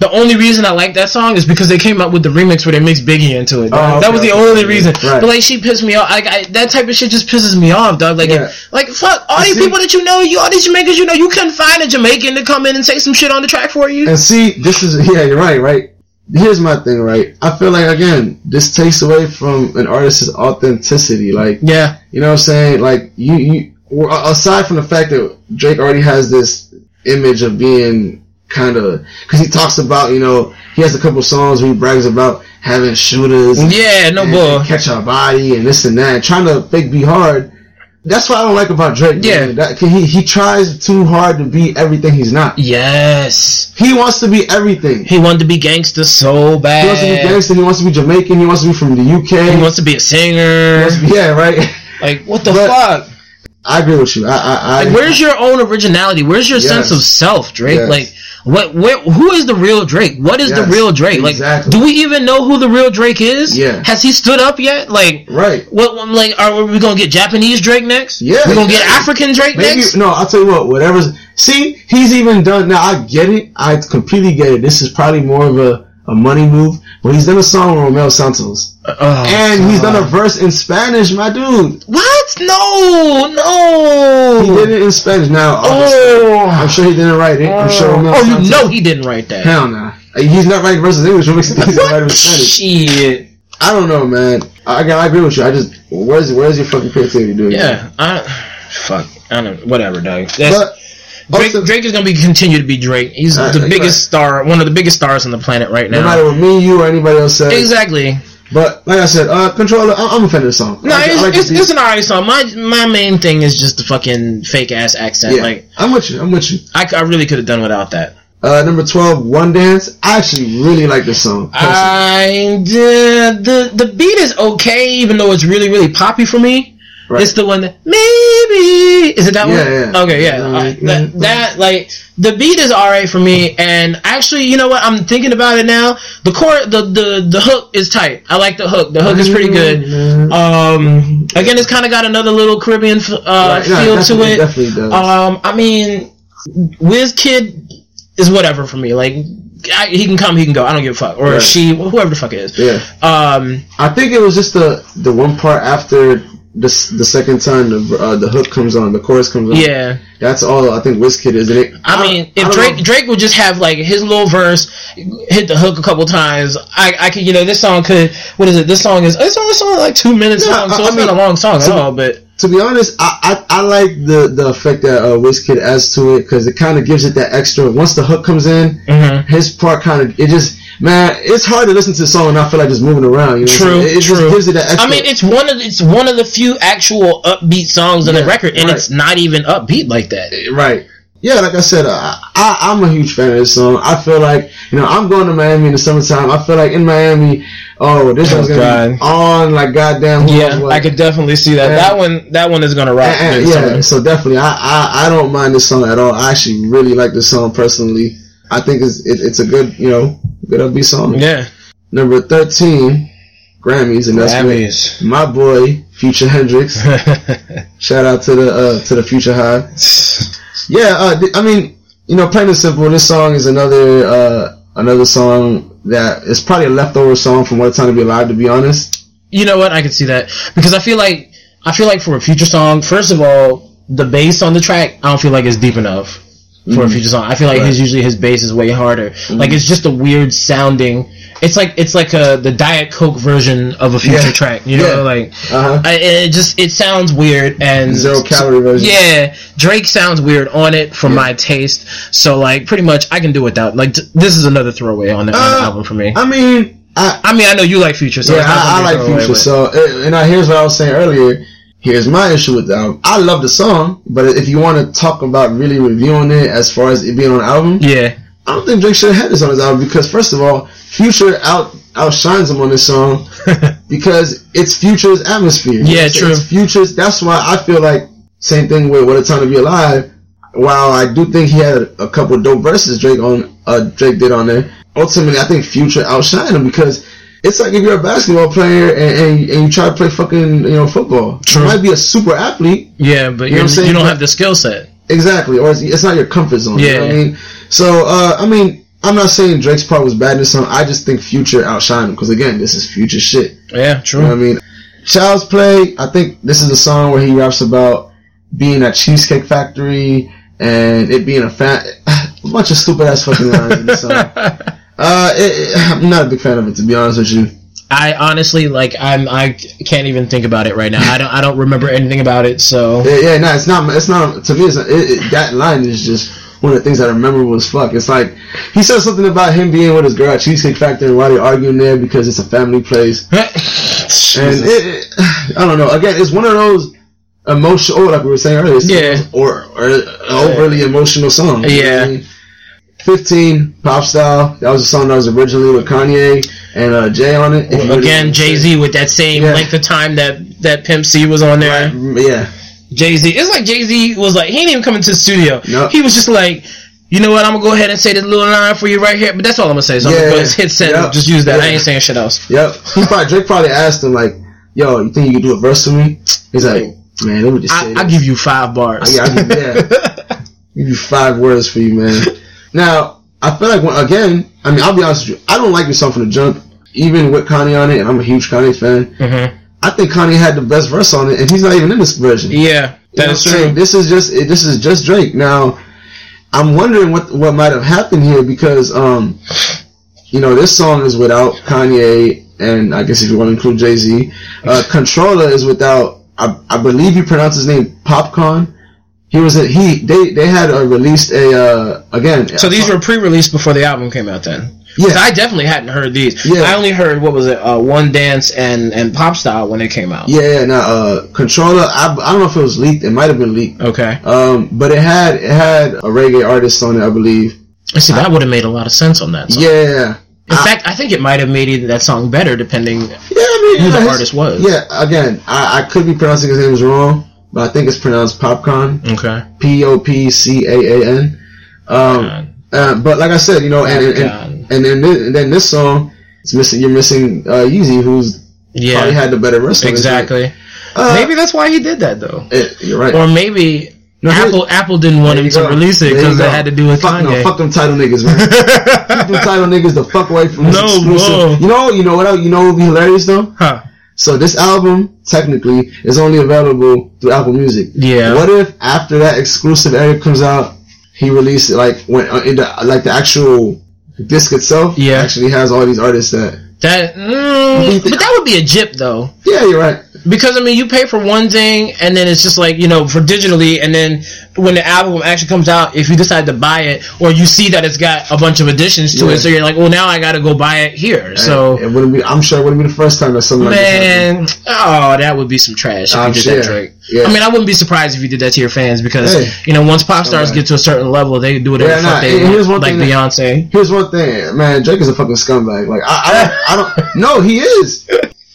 The only reason I like that song is because they came up with the remix where they mixed Biggie into it. Oh, that was the okay, only okay. reason. Right. But like, she pissed me off. Like I, that type of shit just pisses me off, dog. Like, Yeah. like fuck all You these see- people that you know, you all these Jamaicans you know, you couldn't find a Jamaican to come in and say some shit on the track for you. and see this is yeah, you're right, right. Here's my thing, right? I feel like again, this takes away from an artist's authenticity. Like yeah. you know what I'm saying? Like you, you aside from the fact that Drake already has this image of being kind of because he talks about you know he has a couple songs where he brags about having shooters. Yeah, no and, bull. catch our body and this and that, trying to fake be hard. That's what I don't like about Drake. Yeah. That, he he tries too hard to be everything he's not. Yes. He wants to be everything. He wanted to be gangster so bad. He wants to be gangster. He wants to be Jamaican. He wants to be from the UK. He wants to be a singer. wants to be- yeah, right. Like, what the But- fuck? I agree with you. I, I, I Like, where's your own originality? Where's your Yes. sense of self, Drake? Yes. Like, what, where, who is the real Drake? What is the real Drake? Like, exactly. do we even know who the real Drake is? Yeah. Has he stood up yet? Like, right. what, like, are we gonna get Japanese Drake next? Yeah, We're gonna get. African Drake Maybe next? no. I'll tell you what. Whatever's. See, he's even done. Now I get it. I completely get it. This is probably more of a, a money move. But he's done a song with Romeo Santos, Oh, and he's done a verse in Spanish. My dude, What? No, no. he did it in Spanish. Now, obviously, oh. I'm Oh. sure he didn't write it. I'm sure oh. Romeo Oh, you know he didn't write that. Hell nah. He's not writing verses in English. What makes him think he's writing in Spanish? Shit. I don't know, man. I, I agree with you. I just where's where's your fucking creativity, dude? Yeah, I fuck. I don't. Whatever, dog. That's, But Drake, also- Drake is gonna be continue to be Drake. He's the biggest star, one of the biggest stars on the planet right now. no matter what me, you, or anybody else says. Exactly. But like I said, uh, controller. I'm, I'm a fan of the song. No, I like- I it's, like it's, it's an alright song. My my main thing is just the fucking fake ass accent. Yeah, Like I'm with you. I'm with you. I, I really could have done without that. Uh, number twelve, One Dance. I actually really like this song. personally. I did the the beat is okay, even though it's really really poppy for me. Right. It's the one that maybe is it that Yeah, one? yeah. Okay, yeah. Alright, that, that like the beat is alright for me, and actually, you know what? I'm thinking about it now. The core, the the the hook is tight. I like the hook. The hook is pretty good. Um, again, it's kind of got another little Caribbean f- uh, Right, no, feel to it. definitely does. Um, I mean, Wizkid is whatever for me. Like. I, he can come, he can go. I don't give a fuck, or Right. she, whoever the fuck it is. Yeah. Um, I think it was just the the one part after the the second time the uh, the hook comes on, the chorus comes on. Yeah. that's all I think Wizkid is. It, I mean, if don't Drake know. Drake would just have like his little verse, hit the hook a couple times, I I could you know this song could what is it? This song is it's only like two minutes Yeah, long, so I- I it's mean, not a long song at all. But to be honest, I, I, I like the, the effect that uh, Wizkid adds to it because it kind of gives it that extra. Once the hook comes in, Mhm. his part kind of it just man, it's hard to listen to a song and not feel like just moving around. You know, True, it, it true. just gives it that extra. I mean, it's one of the, it's one of the few actual upbeat songs on the record, and right. it's not even upbeat like that. right. Yeah, like I said, uh, I, I'm a huge fan of this song. I feel like, you know, I'm going to Miami in the summertime. I feel like in Miami, oh, this Oh, one's going to be on like goddamn. Yeah, what. I could definitely see that. And- that one, that one is gonna rock. And- and- yeah, summer. so definitely, I, I I don't mind this song at all. I actually really like this song personally. I think it's it, it's a good you know good be song. yeah. Number thirteen, Grammys, and that's Grammys. with my boy Future Hendrix. Shout out to the uh, to the Future Hive. Yeah, uh, I mean, you know, plain and simple, this song is another uh, another song that is probably a leftover song from What Time to Be Alive. To be honest, you know what? I can see that because I feel like I feel like for a future song, first of all, the bass on the track I don't feel like it's deep enough for a future song. I feel like Mm-hmm. Right. Mm-hmm. his usually his bass is way harder. Like it's just a weird sounding. It's like it's like a the Diet Coke version of a future Yeah. track. You know, Yeah. like uh huh. I, it just it sounds weird and Zero calorie version. Yeah, Drake sounds weird on it for my taste. So like pretty much I can do without. Like this is another throwaway on the, on the Uh, album for me. I mean, I, I mean I know you like Future, so yeah, I, I gonna be a like Future. but- So, uh, and now here's what I was saying earlier. Here's my issue with the album. I love the song, but if you want to talk about really reviewing it as far as it being on album, yeah. I don't think Drake should have had this on his album because first of all, Future out outshines him on this song because it's Future's atmosphere. Yeah, It's- true. It's Future's. That's why I feel like same thing with What a Time to Be Alive. While I do think he had a, a couple dope verses Drake on uh, Drake did on there, ultimately I think Future outshined him because it's like if you're a basketball player and, and, and you try to play fucking you know football. True. You might be a super athlete, Yeah, but know you what I'm saying? you don't But- have the skill set. Exactly, or it's, it's not your comfort zone. You know what I mean? So, uh, I mean, I'm not saying Drake's part was bad in this song. I just think Future outshined him because again, this is Future shit. Yeah, true. You know what I mean? Child's Play. I think this is a song where he raps about being at Cheesecake Factory and it being a fan. A bunch of stupid ass fucking lines in the song. Uh, it, it- I'm not a big fan of it to be honest with you. I honestly like I'm I can't even think about it right now. I don't I don't remember anything about it. So Yeah, yeah, no, it's not. It's not. To me, it's not, it, that line is just one of the things that are memorable as fuck. It's like he said something about him being with his girl at Cheesecake Factory and why they're arguing there because it's a family place. And it, it, I don't know. Again, it's one of those emotional, oh, like we were saying earlier, it's Yeah. or, or an overly emotional song. You know what I Yeah. mean? Fifteen pop style. That was a song that was originally with Kanye and uh, Jay on it. Really again, Jay Z with that same Yeah. length of time that that Pimp C was on there. Yeah. Jay Z, it's like Jay Z was like he didn't even come into the studio. No. He was just like. You know what? I'm gonna go ahead and say this little line for you right here, but that's all I'm gonna say. So I'm gonna go hit send, Yep. just use that. I ain't saying shit else. Yep. He probably Drake probably asked him like, "Yo, you think you can do a verse for me?" He's like, "Man, let me just say." I, this. I'll give you five bars. I, I give, yeah, give you five words for you, man. Now, I feel like when, again, I mean, I'll be honest with you. I don't like this song from the jump, even with Kanye on it, and I'm a huge Kanye fan. Mhm. I think Kanye had the best verse on it, and he's not even in this version. Yeah, know that what is I'm saying? true. This is just it- this is just Drake. Now, I'm wondering what what might have happened here because um, you know, this song is without Kanye, and I guess if you want to include Jay Z, uh, Controller is without. I, I believe you pronounce his name Popcorn. He was a, he they they had uh, released a uh, again. So these were pre-released before the album came out. Then, Yeah. I definitely hadn't heard these. Yeah. I only heard what was it, uh, One Dance and and Pop Style when it came out. yeah yeah now uh, Controller. I, I don't know if it was leaked. It might have been leaked. Okay. Um, but it had it had a reggae artist on it, I believe. I see, that would have made a lot of sense on that. Song. Yeah. In fact, I think it might have made that song better, depending. Yeah, I mean, who the his- artist was. Yeah, again, I, I could be pronouncing his name wrong, but I think it's pronounced Popcorn. Okay. P O P C A A N. Um, uh, but like I said, you know, and and, and, and, then this, and then this song, it's missing. You're missing uh, Yeezy, who's Yeah. probably had the better it. exactly. Uh, maybe that's why he did that, though. eh, you're right. Or maybe No, Apple Apple didn't want him you to release it because it had to do with fuck, Kanye. No, fuck them title niggas, man. Keep them title niggas the fuck away from this No, exclusive. bro. You know, you know what? You know what would be hilarious though? huh. So this album technically is only available through Apple Music. Yeah. What if after that exclusive area comes out, he released it like when uh, in the, like the actual disc itself Yeah. actually has all these artists that That, mm, but that would be a jip though. yeah you're right Because I mean, you pay for one thing, and then it's just like you know for digitally, and then when the album actually comes out, if you decide to buy it, or you see that it's got a bunch of additions to Yeah. it, so you're like, well, now I got to go buy it here. So, it wouldn't be I'm sure it wouldn't be the first time that something like man, oh, that would be some trash if I'm you did sure. that, Drake. Yeah. I mean, I wouldn't be surprised if you did that to your fans because Hey. you know once pop stars Okay. get to a certain level, they do whatever Yeah, nah, they and here's want, one like thing that- Beyonce. Here's one thing, man. Drake is a fucking scumbag. Like I, I, I don't. No, he is.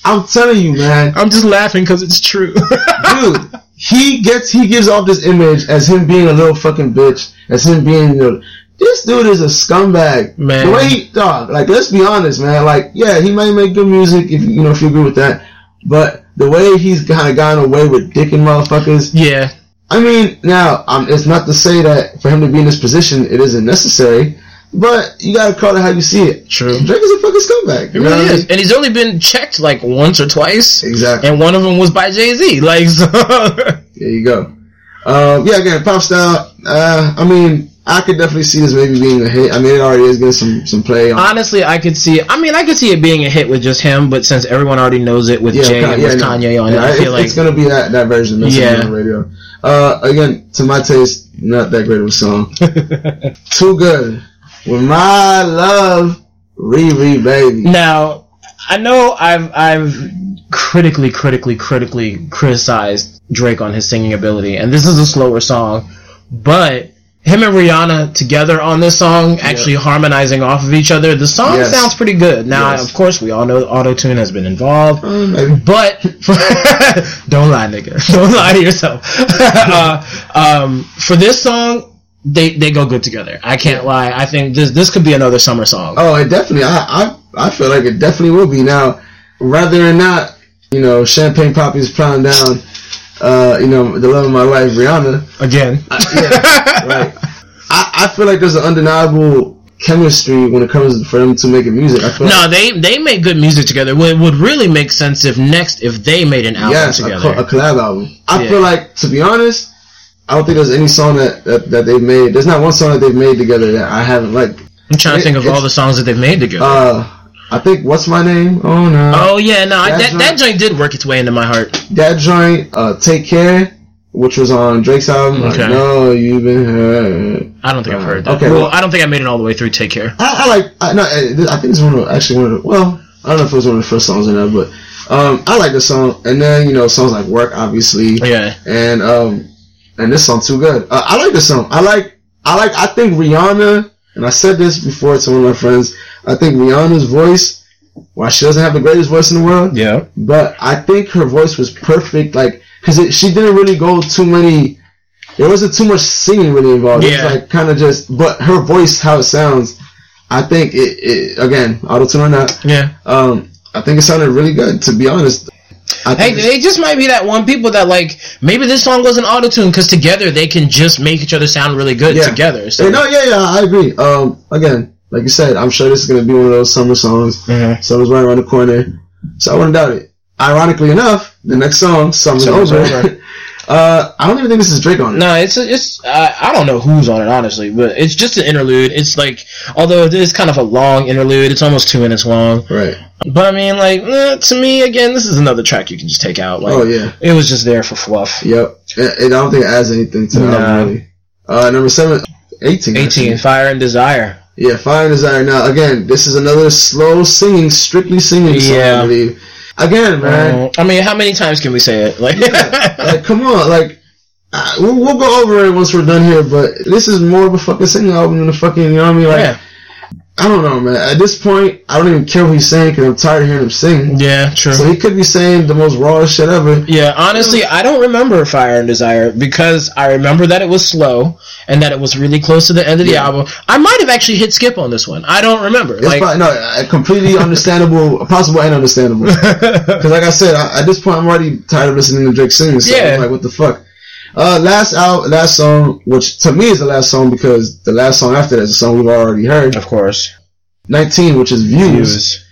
I'm telling you, man, I'm just laughing because it's true. dude. He gets, he gives off this image as him being a little fucking bitch, as him being, you know, this dude is a scumbag. Man. the way he, dog. Like, let's be honest, man. Like, yeah, he might make good music if you know if you agree with that, but the way he's kind of gotten away with dicking motherfuckers. yeah, I mean, now, um, it's not to say that for him to be in this position, it isn't necessary, but you gotta call it how you see it. True. Drake is a fucking scumbag. it really I is, mean? and he's only been checked like once or twice. Exactly. and one of them was by Jay Z. Like, so There you go. Um, yeah, again, pop style. Uh, I mean, I could definitely see this maybe being a hit. I mean, it already is getting some some play. On, honestly, I could see. I mean, I could see it being a hit with just him, but since everyone already knows it with yeah, Jay Ka- and yeah, with no. Kanye on Yeah, it, I it's, feel like it's gonna be that that version that's Yeah. on the radio. Uh, again, to my taste, not that great of a song. Too good. With my love, Riri, baby. now I know I've I've critically, critically, critically criticized Drake on his singing ability, and this is a slower song, but. Him and Rihanna together on this song, actually harmonizing off of each other. The song Yes. sounds pretty good. Now, Yes. of course, we all know auto tune has been involved. Maybe. But don't lie, nigga. Don't lie to yourself. uh, um, for this song, they they go good together. I can't lie. I think this this could be another summer song. Oh, it definitely. I, I I feel like it definitely will be now. Rather than not, you know, champagne poppies plowing down. Uh, you know, the love of my life, Rihanna. Again, yeah, right. I, I feel like there's an undeniable chemistry when it comes for them to making music. I feel no, like, they they make good music together. It would really make sense if next if they made an album yes, a, together. co- a collab album. I Yeah. feel like, to be honest, I don't think there's any song that, that, that they've made. There's not one song that they've made together that I haven't liked. I'm trying to think of all the songs that they've made together. Uh, I think what's my name? Oh no, oh yeah, no, I, That's that that joint did work its way into my heart. that joint. Uh, Take Care, which was on Drake's album. Okay. I know you've been hurt. I don't think I've heard that. Okay, well, well- I don't think I made it all the way through. Take care. I, I like. I, no, I think it's one of actually one of the. Well, I don't know if it was one of the first songs in there, but um, I like the song. And then you know songs like Work, obviously, Yeah. and um, and this song too good. Uh, I like this song. I like. I like. I think Rihanna. And I said this before to one of my friends. I think Rihanna's voice, while she doesn't have the greatest voice in the world, Yeah. but I think her voice was perfect. Like, cause she didn't really go too many. There wasn't too much singing really involved. It Yeah. was like kind of just, but her voice, how it sounds, I think it, it again, auto tune or not, Yeah. um, I think it sounded really good. To be honest, Hey, they just might be that one people that like maybe this song wasn't auto tune because together they can just make each other sound really good Yeah. together. So Hey, no, yeah, yeah, I agree. Um, again, like you said, I'm sure this is gonna be one of those summer songs. Mhm. Summer's right around the corner, so I wouldn't doubt it. Ironically enough, the next song, "Summer's, Summer's Over," Over. uh, I don't even think this is Drake on it. No, it's it's uh, I don't know who's on it honestly, but it's just an interlude. It's like although it is kind of a long interlude, it's almost two minutes long. Right. But I mean, like eh, to me, again, this is another track you can just take out. Like, Oh yeah. it was just there for fluff. Yep. And I don't think it adds anything to the Nah. album really. Uh, number seven, 18. 18, actually. Fire and Desire. Yeah, Fire and Desire. Now, again, this is another slow singing, strictly singing song, Yeah. I believe. Again, man. Uh, I mean, how many times can we say it? Like, like, come on, like, uh, we'll, we'll go over it once we're done here, but this is more of a fucking singing album than a fucking, you know what I mean? Like, yeah, I don't know, man. At this point, I don't even care what he's saying because I'm tired of hearing him sing. yeah, true. So he could be saying the most raw shit ever. Yeah, honestly, I don't remember Fire and Desire because I remember that it was slow and that it was really close to the end of the Yeah. album. I might have actually hit skip on this one. I don't remember. It's Like, probably, no, uh, completely understandable, possible and understandable. Because like I said, I, at this point, I'm already tired of listening to Drake sing. So Yeah. I'm like, what the fuck? Uh, last out, last song, which to me is the last song because the last song after that is a song we've already heard. of course, 19, which is Views.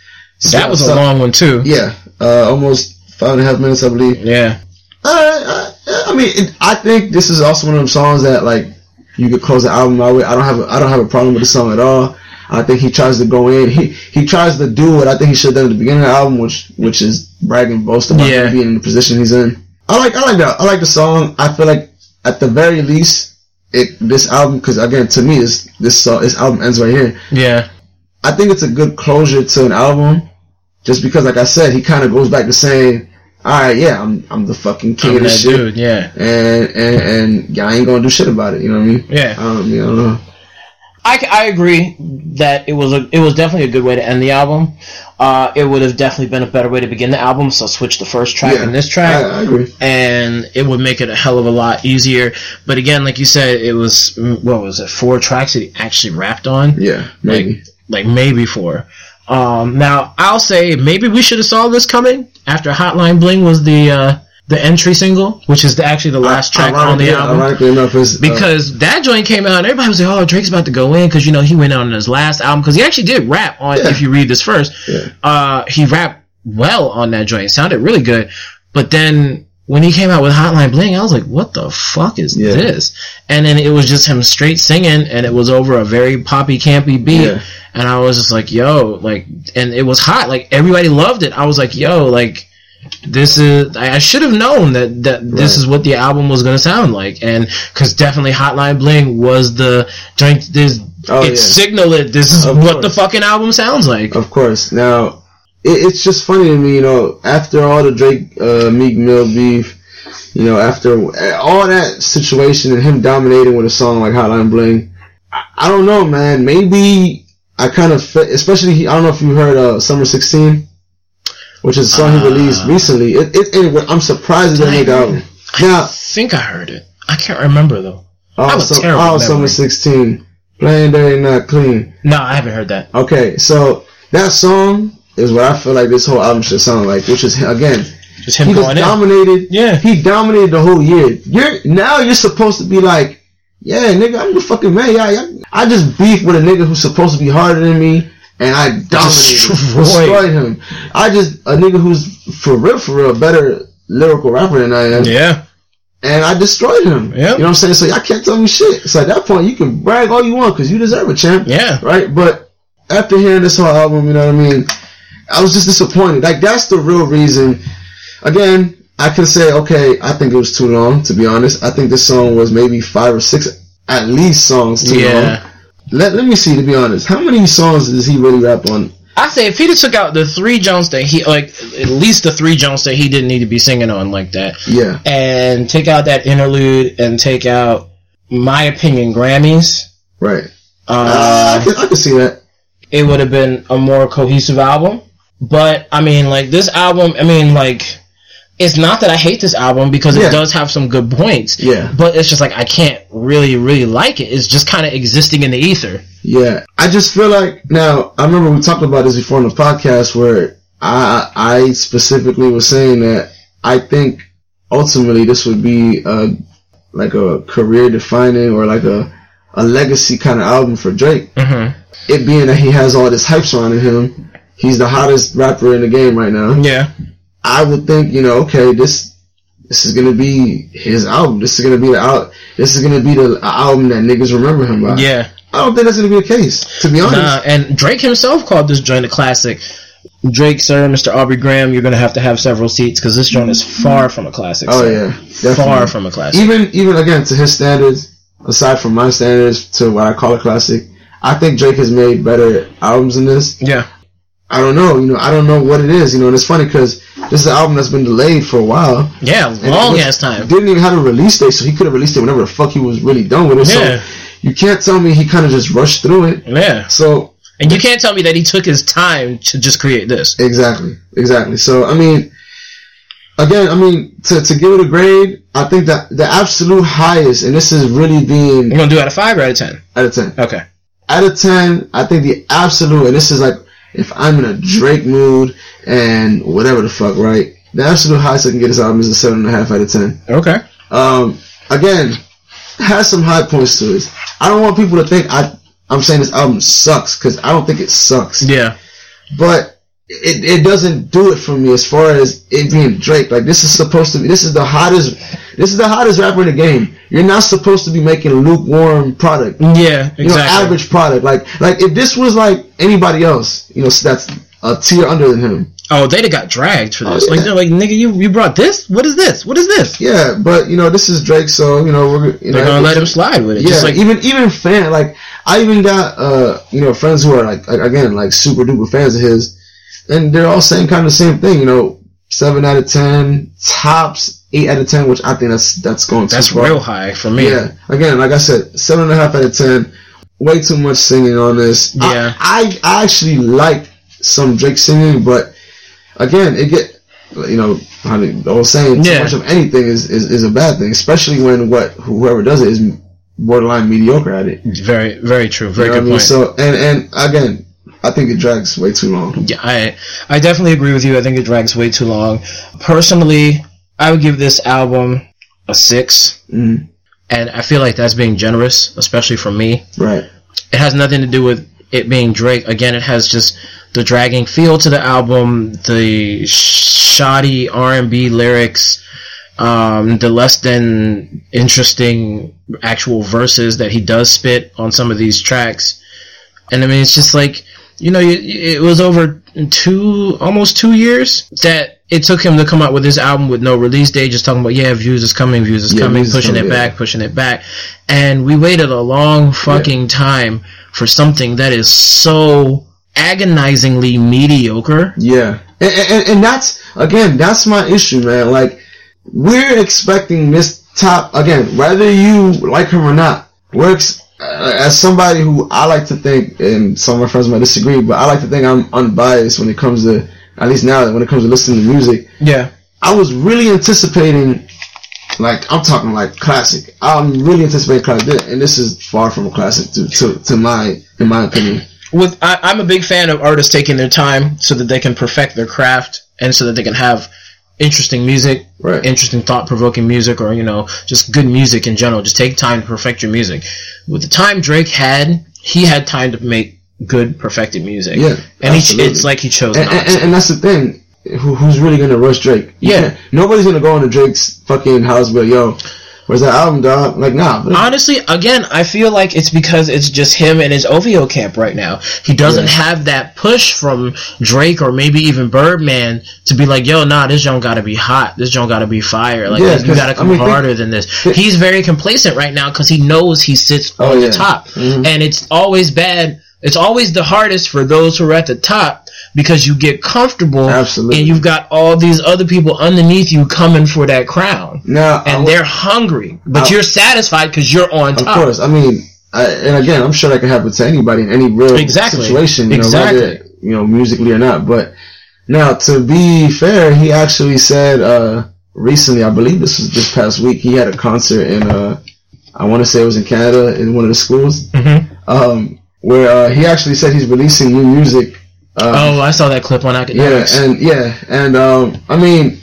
Views. That was a So- long one too. Yeah, uh, almost five and a half minutes, I believe. Yeah. Uh, I, I mean, it, I think this is also one of them songs that like you could close the album out with. I don't have a, I don't have a problem with the song at all. I think he tries to go in. He he tries to do what I think he should have done at the beginning of the album, which which is brag and boast about Yeah. being in the position he's in. I like I like that. I like the song. I feel like at the very least, it this album because again to me this this song this album ends right here. Yeah. I think it's a good closure to an album, just because like I said, he kind of goes back to saying, "All right, yeah, I'm I'm the fucking king I'm of that this shit." dude. Yeah. and and and yeah, I ain't gonna do shit about it. You know what I mean? Yeah. Um, you know, I, I agree that it was a it was definitely a good way to end the album. Uh, it would have definitely been a better way to begin the album. So switch the first track yeah, and this track. I, I agree. and it would make it a hell of a lot easier. But again, like you said, it was what was it? Four tracks that he actually rapped on, Yeah, maybe. like maybe four. Um, now I'll say maybe we should have saw this coming after Hotline Bling was the uh, the entry single, which is the, actually the last track on the Ironically- album. Ironically enough, is uh, Because that joint came out and everybody was like, "Oh, Drake's about to go in," because you know he went out on his last album because he actually did rap on. Yeah. If you read this first, Yeah. uh, he rapped well on that joint. It sounded really good. But then when he came out with Hotline Bling, I was like, "What the fuck is Yeah. this?" And then it was just him straight singing, and it was over a very poppy, campy beat. Yeah. And I was just like, "Yo!" Like, and it was hot. Like everybody loved it. I was like, "Yo!" Like. This is. I should have known that that this is what the album was gonna sound like, and because definitely Hotline Bling was the joint. This Oh, it yeah. signaled it. This is Of what course. the fucking album sounds like. of course. Now, it, it's just funny to me, you know, after all the Drake uh, Meek Mill beef, you know, after all that situation and him dominating with a song like Hotline Bling, I, I don't know, man. Maybe I kind of, fe- especially I don't know if you heard uh, Summer 16, which is a song he released Ah. recently. It, it, anyway, I'm surprised it didn't make album. I think I heard it. I can't remember though. I oh, have a so, terrible oh memory. Summer 16, playing dirty, not clean. No, I haven't heard that. Okay, so that song is what I feel like this whole album should sound like, which is again, Just him he just going in. dominated. Yeah. he dominated the whole year. You're now you're supposed to be like, yeah, nigga, I'm the fucking man. Yeah, yeah. I just beef with a nigga who's supposed to be harder than me, and I dominated, Destroyed. destroyed him. I just a nigga who's for real, for real, a better lyrical rapper than I am, Yeah. and I destroyed him. Yeah. you know what I'm saying? So y'all can't tell me shit. So at that point, you can brag all you want because you deserve a champ Yeah. right? But after hearing this whole album, you know what I mean? I was just disappointed. Like that's the real reason. Again, I can say, okay, I think it was too long. To be honest, I think this song was maybe five or six, at least songs too long. Let Let me see. To be honest, how many songs does he really rap on? I say if he took out the three Jones that he like, at least the three Jones that he didn't need to be singing on like that, Yeah, and take out that interlude and take out my opinion Grammys. right. Uh, Uh, I, can, I can see that. it would have been a more cohesive album. But I mean, like this album, I mean, like it's not that I hate this album because Yeah. it does have some good points. Yeah. But it's just like I can't really, really like it. It's just kind of existing in the ether. Yeah, I just feel like now. I remember we talked about this before in the podcast where I I specifically was saying that I think ultimately this would be a like a career defining or like a a legacy kind of album for Drake. Mm-hmm. It being that he has all this hype surrounding him, he's the hottest rapper in the game right now. Yeah. I would think you know okay this. This is gonna be his album. This is gonna be the out. This is gonna be the album that niggas remember him by. Yeah. I don't think that's gonna be the case. To be honest, Nah, and Drake himself called this joint a classic. Drake, sir, Mr. Aubrey Graham, you're gonna have to have several seats because this joint is far from a classic. Oh sir. yeah, definitely. far from a classic. even even again to his standards, aside from my standards to what I call a classic, I think Drake has made better albums than this. yeah. I don't know, you know, I don't know what it is, you know, and it's funny because this is an album that's been delayed for a while. Yeah, long was- ass time. Didn't even have a release date, so he could have released it whenever the fuck he was really done with it. Yeah. So you can't tell me he kind of just rushed through it. Yeah. So And you can't tell me that he took his time to just create this. Exactly, exactly. So I mean, again, I mean to to give it a grade, I think that the absolute highest, and this is really being You're gonna do it out of five or out of ten? out of ten. Okay. Out of ten, I think the absolute, and this is like if I'm in a Drake mood and whatever the fuck, right? The absolute highest I can get this album is a seven and a half out of ten. Okay. Um, again, has some high points to it. I don't want people to think I I'm saying this album sucks because I don't think it sucks. Yeah. But it, it doesn't do it for me as far as it being Drake. Like this is supposed to be, this is the hottest, this is the hottest rapper in the game. You're not supposed to be making lukewarm product. Yeah, exactly. You know, average product. Like, like if this was like anybody else, you know, that's a tier under than him. Oh, they'd have got dragged for this. Oh, yeah. Like they're like, nigga, you you brought this? What is this? What is this? Yeah, but you know, this is Drake, so you know we're you know They're gonna let him slide with it. Yeah, Just like even even fan like I even got uh you know friends who are like like, again like super duper fans of his, and they're all saying kind of the same thing. You know, seven out of ten, tops eight out of ten, which I think that's that's going too that's far. real high for me. Yeah, again, like I said, seven and a half out of ten. Way too much singing on this. I- Yeah. I, I actually like some Drake singing, but again, it get you know how they always saying too much of anything is, is is a bad thing, especially when what whoever does it is borderline mediocre at it. Very very true. Very You know good I mean? point. So and and again, I think it drags way too long. Yeah, I I definitely agree with you. I think it drags way too long. Personally, I would give this album a six, Mm, and I feel like that's being generous, especially for me. right. It has nothing to do with it being Drake. Again, it has just the dragging feel to the album, the shoddy R and B lyrics, um, the less than interesting actual verses that he does spit on some of these tracks. And I mean, it's just like you know, it, it was over two, almost two years that it took him to come out with this album with no release date, just talking about yeah, views is coming, views is Yeah, coming, views is pushing coming, it yeah. back, pushing it back, and we waited a long fucking time for something that is so agonizingly mediocre. Yeah, and, and and that's again, that's my issue, man. Like we're expecting this top again, whether you like him or not. We're ex- Uh, as somebody who I like to think, and some of my friends might disagree, but I like to think I'm unbiased when it comes to at least now when it comes to listening to music. Yeah, I was really anticipating, like I'm talking like classic. I'm really anticipating classic, and this is far from a classic to to, to my in my opinion. with I, I'm a big fan of artists taking their time so that they can perfect their craft and so that they can have interesting music, Right. interesting thought provoking music, or you know, just good music in general. Just take time to perfect your music. With the time Drake had, he had time to make good perfected music. Yeah, and he, it's like he chose and, not and, and that's the thing. Who, who's really gonna rush Drake? You Yeah. nobody's gonna go into Drake's fucking house, but yo, where's that album, dog? Like, nah. Honestly, again, I feel like it's because it's just him and his OVO camp right now. He doesn't Yeah. have that push from Drake or maybe even Birdman to be like, yo, nah, this joint gotta be hot. This joint gotta be fire. Like, Yeah, you gotta I come mean, think- harder than this. He's very complacent right now because he knows he sits Oh, on yeah. the top. Mhm. And it's always bad. It's always the hardest for those who are at the top because you get comfortable Absolutely. and you've got all these other people underneath you coming for that crown. now, And w- they're hungry, but I- you're satisfied because you're on of top. Of course. I mean, I, and again, I'm sure that can happen to anybody in any real Exactly. situation. You know, Exactly. whether you know musically or not. But now, to be fair, he actually said uh, recently, I believe this was this past week, he had a concert in uh, I want to say it was in Canada in one of the schools. Mhm. um, where uh, he actually said he's releasing new music. Uh, Oh, I saw that clip on yeah, and yeah, and um, I mean,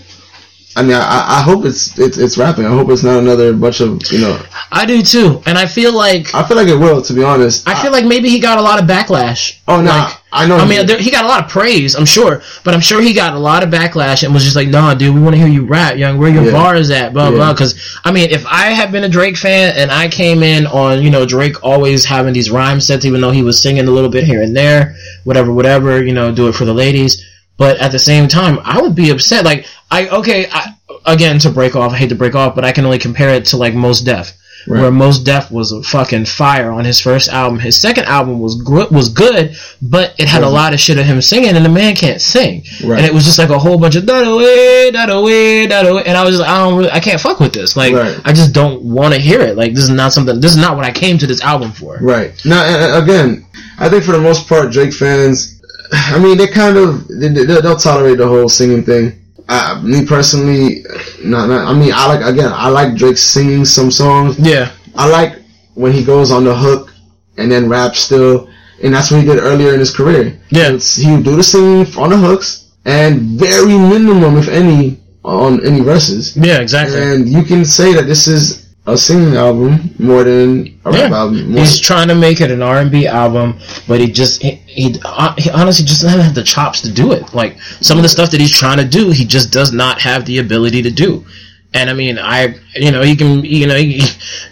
I mean, I, I hope it's it's it's rapping. I hope it's not another bunch of you know. I do too, and I feel like I feel like it will, to be honest. I feel like maybe he got a lot of backlash. Oh no, Like, I know. I mean, there, he got a lot of praise, I'm sure, but I'm sure he got a lot of backlash and was just like, "Nah, dude, we want to hear you rap, young. Where your Yeah. bars at? Blah Yeah. blah." Because I mean, if I had been a Drake fan and I came in on you know Drake always having these rhyme sets, even though he was singing a little bit here and there, whatever, whatever, you know, do it for the ladies. But at the same time, I would be upset. Like, I okay, I, again to break off. I hate to break off, but I can only compare it to like Mos Def Right. where Mos Def was a fucking fire on his first album. His second album was gr- was good, but it had a lot of shit of him singing, and the man can't sing. Right. And it was just like a whole bunch of that away, that away, that away, and I was just, I don't really, I can't fuck with this. Like. I just don't want to hear it. Like, this is not something. This is not what I came to this album for. Right. Now, again, I think for the most part, Drake fans, I mean, they kind of, they, they- they'll tolerate the whole singing thing. Uh, me personally, not, not, I mean, I like, again, I like Drake singing some songs. Yeah, I like when he goes on the hook and then raps still, and that's what he did earlier in his career. Yeah. It's, he would do the singing on the hooks, and very minimum, if any, on any verses. yeah, exactly. And you can say that this is a singing album more than a rap Yeah. album. More, He's trying to make it an R and B album, but he just he, he, uh, he honestly just doesn't have the chops to do it. Like some of the stuff that he's trying to do, he just does not have the ability to do. And I mean, I you know he can you know he,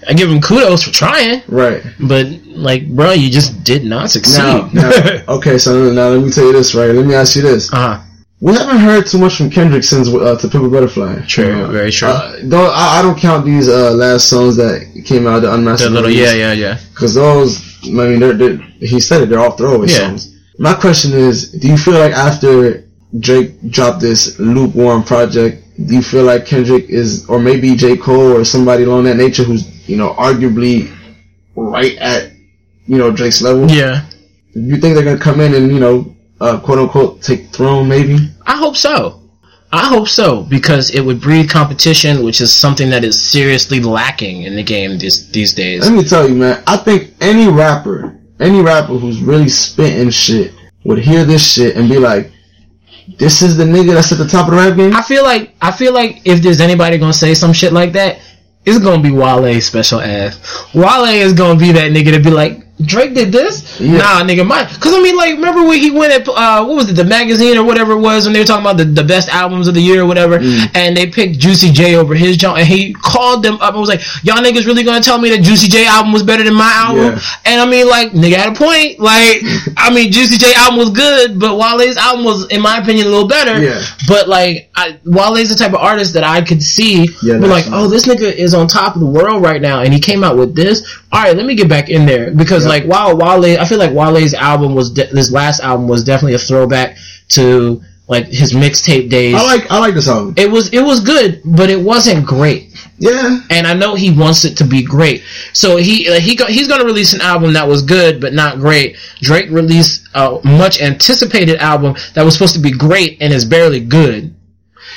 I give him kudos for trying, right. but like bro, you just did not succeed. Now, now, okay, so now let me tell you this, right? Let me ask you this. uh-huh. We haven't heard too much from Kendrick since uh, "To Pimp a Butterfly." True, Uh, very true. Uh, though I, I don't count these uh, last songs that came out, the unmastered. The little yeah yeah yeah. Because those, I mean, they're, they're, he said it, they're all throwaway Yeah. songs. My question is, do you feel like after Drake dropped this lukewarm project, do you feel like Kendrick is, or maybe J. Cole or somebody along that nature who's, you know, arguably right at, you know, Drake's level? Yeah, Do You think they're gonna come in and, you know, uh, quote unquote, take throne maybe? I hope so. I hope so because it would breed competition, which is something that is seriously lacking in the game these these days. Let me tell you, man, I think any rapper, any rapper who's really spitting shit would hear this shit and be like, this is the nigga that's at the top of the rap game? I feel like I feel like if there's anybody gonna say some shit like that, it's gonna be Wale special ass. Wale is gonna be that nigga to be like, Drake did this? Yeah. Nah, nigga, my. Cause I mean, like, remember when he went at uh, what was it, the magazine or whatever it was, when they were talking about the, the best albums of the year or whatever, Mm. and they picked Juicy J over his joint, and he called them up and was like, y'all niggas really gonna tell me that Juicy J album was better than my album? Yeah. And I mean, like, nigga had a point. Like, I mean, Juicy J album was good, but Wale's album was, in my opinion, a little better. Yeah. But like, I, Wale's the type of artist that I could see. Yeah, be like, oh, this nigga is on top of the world right now, and he came out with this. All right, let me get back in there because Yeah. Like, wow, Wale. I feel like Wale's album was de- this last album was definitely a throwback to like his mixtape days. I like I like this album. it was it was good, but it wasn't great. Yeah. And I know he wants it to be great, so he uh, he go, he's going to release an album that was good but not great. Drake released a much anticipated album that was supposed to be great and is barely good.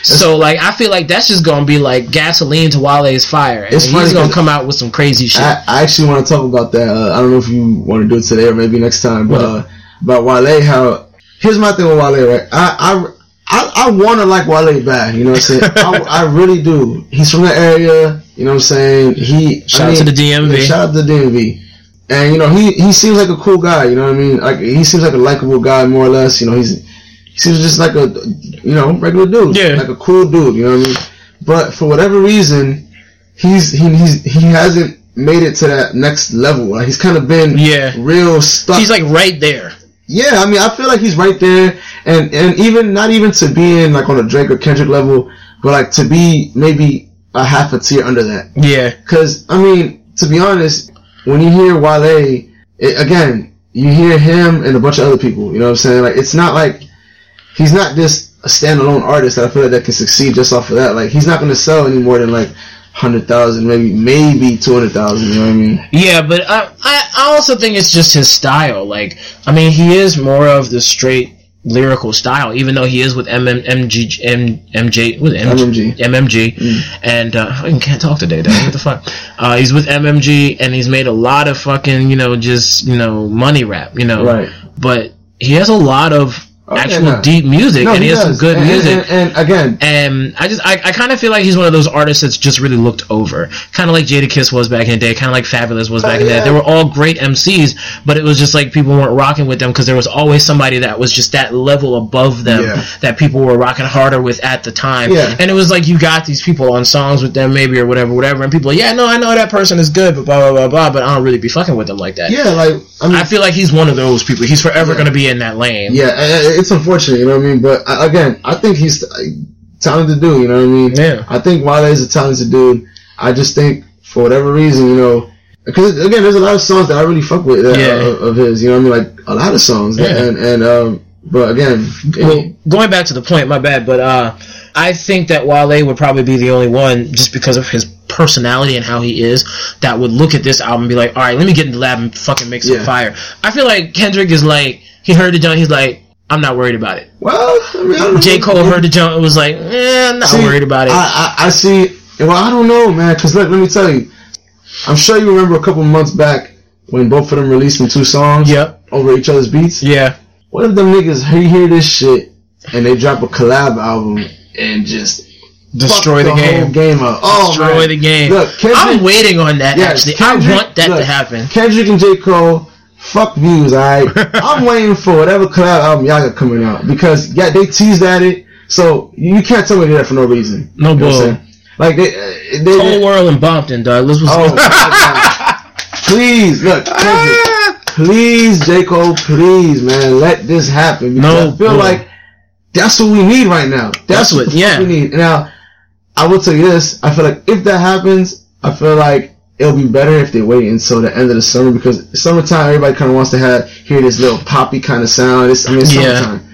So like I feel like that's just gonna be like gasoline to Wale's fire, and It's he's gonna come out with some crazy shit. I, I actually want to talk about that. Uh, I don't know if you want to do it today or maybe next time, but uh, about Wale. How here's my thing with Wale. Right, I I I, I want to like Wale bad. You know what I'm saying? I, I really do. He's from the area. You know what I'm saying? He Shout I out to the DMV. yeah, shout out to the DMV. And you know he he seems like a cool guy. You know what I mean? Like he seems like a likable guy, more or less. You know he's he seems just like a you know regular dude. Yeah. like a cool dude. You know what I mean? But for whatever reason, he's he he's, he hasn't made it to that next level. Like he's kind of been Yeah. real stuck. He's like right there. yeah, I mean, I feel like he's right there, and and even not even to being like on a Drake or Kendrick level, but like to be maybe a half a tier under that. Yeah, Because I mean, to be honest, when you hear Wale, it, again, you hear him and a bunch of other people. You know what I'm saying? Like it's not like he's not just a standalone artist that I feel like that can succeed just off of that. Like he's not going to sell any more than like hundred thousand, maybe maybe two hundred thousand. You know what I mean? yeah, but I, I also think it's just his style. Like, I mean, he is more of the straight lyrical style, even though he is with MM, MG, M, MJ, what is it, MMG. MMG, and uh, I can't talk today. Though. What the fuck? Uh, he's with MMG, and he's made a lot of fucking, you know, just you know, money rap, you know. Right. But he has a lot of Oh, actual deep music, No, and he, has does. some good And- music. And, and, and again, And I just, I, I kind of feel like he's one of those artists that's just really looked over. Kind of like Jadakiss was back in the day, kind of like Fabolous was oh, back in the yeah. day. They were all great MCs, but it was just like people weren't rocking with them because there was always somebody that was just that level above them Yeah. that people were rocking harder with at the time. Yeah. And it was like you got these people on songs with them maybe or whatever, whatever, and people, yeah, no, I know that person is good, but blah, blah, blah, blah, but I don't really be fucking with them like that. yeah, like I mean, I feel like he's one of those people. He's forever going to be in that lane. Yeah, it's unfortunate, you know what I mean. But I, again, I think he's talented dude. You know what I mean? Yeah. I think Wale is a talented dude. I just think for whatever reason, you know, because again, there's a lot of songs that I really fuck with uh, Yeah. of, of his. You know what I mean? Like a lot of songs. Yeah. And and um, but again, well, going back to the point, my bad, but uh, I think that Wale would probably be the only one, just because of his personality and how he is, that would look at this album and be like, all right, let me get in the lab and fucking make some Yeah. fire. I feel like Kendrick is like, he heard the jump, he's like, I'm not worried about it. well, I mean, I don't know. J. Cole heard the jump and was like, eh, I'm not See, worried about it. I, I, I see. Well, I don't know, man. Because let, let me tell you, I'm sure you remember a couple months back when both of them released them two songs yep. over each other's beats. Yeah. What if them niggas hear, this shit and they drop a collab album and just Destroy fuck the game. whole game up. Oh, Destroy man. the game. Look, Kendrick, I'm waiting on that. Yes, actually, Kendrick- I want that look, to happen. Kendrick and J. Cole, fuck views, alright? I'm waiting for whatever collab album y'all got coming out. Because, yeah, they teased at it, so you can't tell me that for no reason. No You know what I'm bull. Like, they, they, Whole world in Bompton, dog. Let's oh. Please, look, please, J. Cole, please, man, let this happen. Because No I feel bull. like that's what we need right now. That's, That's what, what- yeah. we need. Now, I will tell you this. I feel like if that happens, I feel like it'll be better if they wait until the end of the summer because summertime everybody kind of wants to have hear this little poppy kind of sound. It's, I mean, it's Yeah. summertime.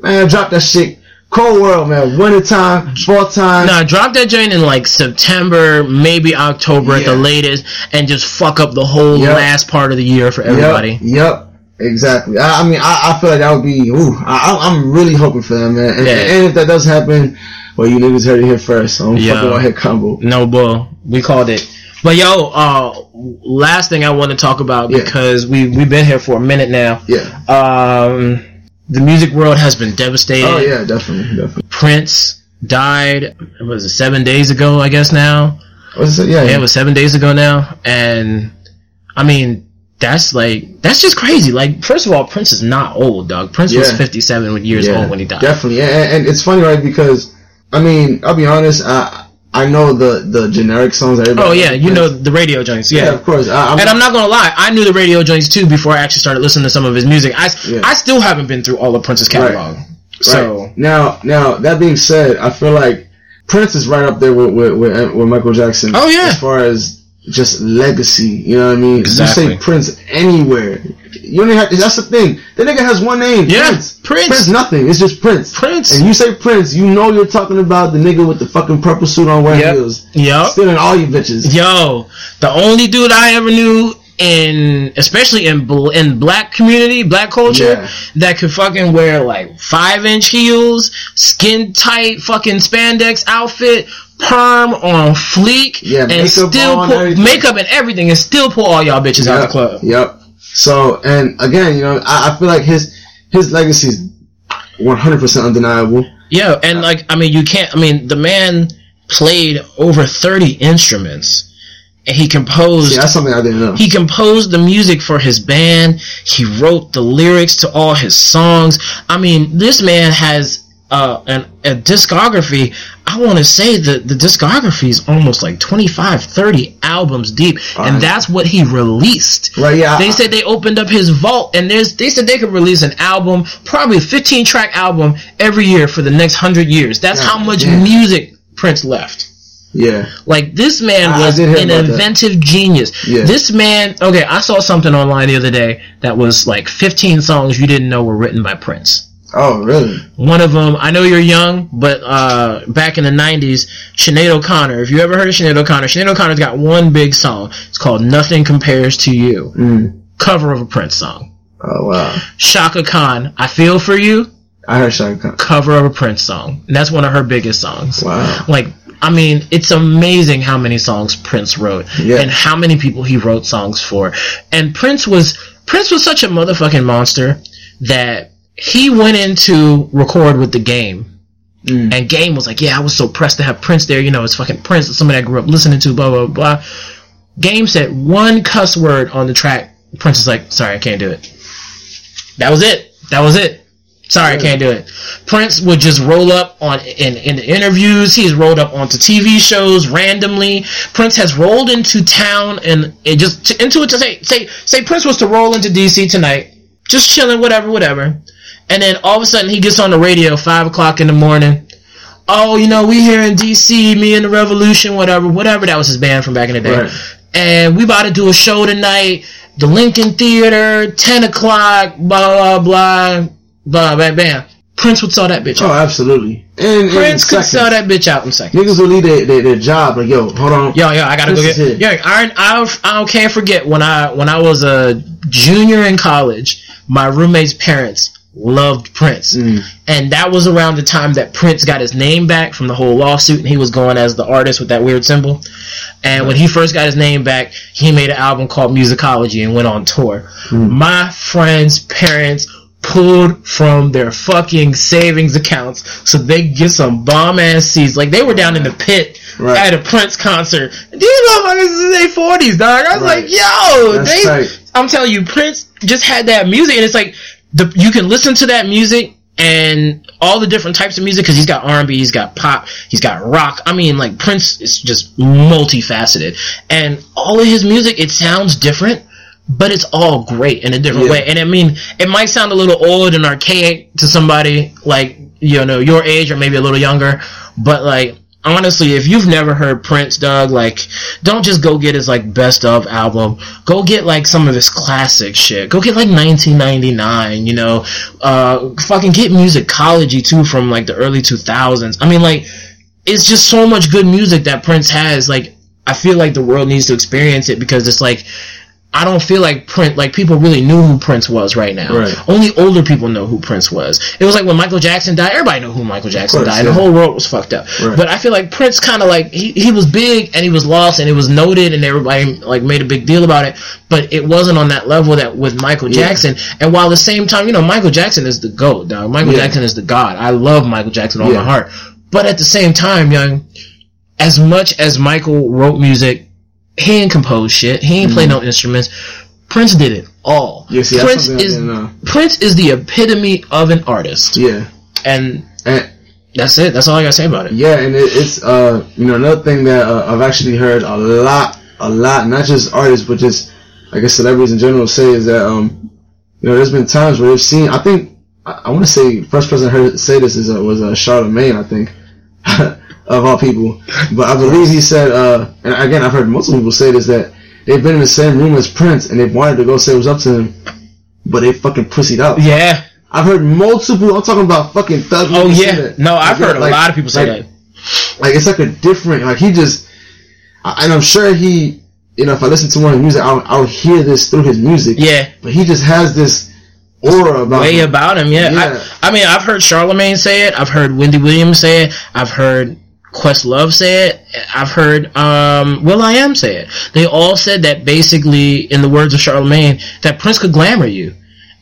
Man, drop that shit. Cold world, man. Winter time, fall time. Nah, drop that joint in like September, maybe October at the latest, and just fuck up the whole Yep. last part of the year for everybody. Yep. Exactly. I, I mean, I, I feel like that would be. Ooh, I, I- I'm really hoping for that, man. And, Yeah. and if that does happen, well, you niggas heard it here first. So I'm Yeah. fucking on head combo. No bull. We called it. But yo, uh, last thing I want to talk about Yeah. because we we've been here for a minute now. Yeah. Um, the music world has been devastated. Oh yeah, definitely, definitely. Prince died. Was it seven days ago? I guess now. What's it? Yeah, Yeah, it was seven days ago now, and I mean that's like that's just crazy. Like, first of all, Prince is not old, dog. Prince was fifty-seven years yeah, old when he died. Definitely, and, and it's funny, right? Because I mean, I'll be honest. I I know the the generic songs. Everybody Oh yeah, you know the radio joints. Yeah, Yeah. of course. I, I'm, And I'm not gonna lie, I knew the radio joints too before I actually started listening to some of his music. I, Yeah. I still haven't been through all of Prince's catalog. So Right. now, now that being said, I feel like Prince is right up there with with, with, with Michael Jackson. Oh, yeah. as far as just legacy, you know what I mean? Exactly. You say Prince anywhere, you don't have. That's the thing. The nigga has one name. Yeah, Prince. Prince. Prince. Nothing. It's just Prince. Prince. And you say Prince, you know you're talking about the nigga with the fucking purple suit on wearing Yep. heels, Yup. stealing all you bitches. Yo, the only dude I ever knew in, especially in bl- in black community, black culture, Yeah. that could fucking wear like five inch heels, skin tight fucking spandex outfit, perm on fleek, Yeah, and still pull everything. makeup and everything, and still pull all y'all bitches out the club. Yep. So, and again, you know, I, I feel like his his legacy is 100% undeniable. Yeah, and like I mean, you can't. I mean, the man played over thirty instruments, and he composed. See, that's something I didn't know. He composed the music for his band. He wrote the lyrics to all his songs. I mean, this man has uh, an, a discography. I want to say that the discography is almost like 25, 30 albums deep, Right. and that's what he released. Right, yeah, They said they opened up his vault, and there's they said they could release an album, probably a 15 track album every year for the next hundred years. That's how much damn. music Prince left. yeah. Like this man I- I was hear an about that. inventive genius. Yeah. This man, okay, I saw something online the other day that was like 15 songs you didn't know were written by Prince. Oh, really? One of them, I know you're young, but uh, back in the 90s, Sinead O'Connor, if you ever heard of Sinead O'Connor, Sinead O'Connor's got one big song. It's called Nothing Compares to You. Mm. Cover of a Prince song. Oh, wow. Chaka Khan, I Feel For You, I heard Chaka Khan. cover of a Prince song. And that's one of her biggest songs. Wow. Like, I mean, it's amazing how many songs Prince wrote Yeah. and how many people he wrote songs for. And Prince was Prince was such a motherfucking monster that he went in to record with the game. Mm. And Game was like, yeah, I was so pressed to have Prince there. You know, it's fucking Prince. It's somebody I grew up listening to, blah, blah, blah. Game said one cuss word on the track. Prince is like, sorry, I can't do it. That was it. That was it. Sorry, I can't do it. Prince would just roll up on in in the interviews. He's rolled up onto TV shows randomly. Prince has rolled into town and it just to, into it to say say say Prince was to roll into DC tonight, just chilling, whatever, whatever. And then all of a sudden he gets on the radio five o'clock in the morning. Oh, you know, we here in DC, me and the Revolution, whatever, whatever. That was his band from back in the day. Right. And we about to do a show tonight, the Lincoln Theater, ten o'clock, blah blah blah, blah bam bam. Prince would sell that bitch oh, out. Oh, absolutely. And, Prince and could sell that bitch out in seconds. Niggas will leave their, their, their job like, yo, hold on. Yo, yo, I gotta go get. is. Yo, I, I, I can't forget when I when I was a junior in college, my roommate's parents loved Prince, Mm. and that was around the time that Prince got his name back from the whole lawsuit, and he was going as the artist with that weird symbol. And when he first got his name back, he made an album called Musicology and went on tour. Mm. My friends' parents pulled from their fucking savings accounts so they get some bomb ass seats. Like they were down in the pit Right. at a Prince concert. These motherfuckers is in their forties, dog. I was Right. like, yo, That's they. tight. I'm telling you, Prince just had that music, and it's like the you can listen to that music and all the different types of music because he's got R&B, he's got pop, he's got rock. I mean, like Prince is just multifaceted, and all of his music it sounds different. But it's all great in a different Yeah. way, and I mean, it might sound a little old and archaic to somebody like you know your age or maybe a little younger, but like honestly, if you've never heard Prince, Doug, like, don't just go get his like best of album. Go get like some of his classic shit. Go get like 1999. You know, uh, fucking get musicology too from like the early 2000s. I mean, like, it's just so much good music that Prince has. Like, I feel like the world needs to experience it because it's like. I don't feel like Prince, like people really knew who Prince was right now. Right. Only older people know who Prince was. It was like when Michael Jackson died, everybody knew who Michael Jackson course, died. yeah. The whole world was fucked up. Right. But I feel like Prince kind of like he, he was big and he was lost and it was noted and everybody like made a big deal about it. But it wasn't on that level that with Michael Yeah. Jackson. And while at the same time, you know, Michael Jackson is the goat, dog. Michael Yeah. Jackson is the god. I love Michael Jackson all my heart. But at the same time, young, as much as Michael wrote music, he didn't compose shit. He didn't play no instruments. Prince did it all. Yeah, see, Prince I is know. Prince is the epitome of an artist, Yeah. and And that's it. That's all I gotta say about it. yeah, and it, it's uh you know another thing that uh, I've actually heard a lot, a lot, not just artists but just I guess celebrities in general say is that um you know there's been times where they've seen I think I, I want to say first person I heard say this is uh, was uh, Charlamagne I think of all people, but I believe he said uh and again I've heard multiple people say this that they've been in the same room as Prince and they've wanted to go say what's up to him, but they fucking pussied out. Yeah. I've heard multiple. I'm talking about fucking thug. Oh yeah. No, I've heard a like- lot of people say like, that. Like it's like a different. Like he just, I- and I'm sure he, you know, if I listen to one of his music, I'll, I'll hear this through his music. Yeah. But he just has this aura about Way him. about him, yeah. Yeah. I, I mean, I've heard Charlamagne say it. I've heard Wendy Williams say it. I've heard Questlove say it. I've heard um, will.i.am say it. They all said that basically, in the words of Charlamagne, that Prince could glamour you.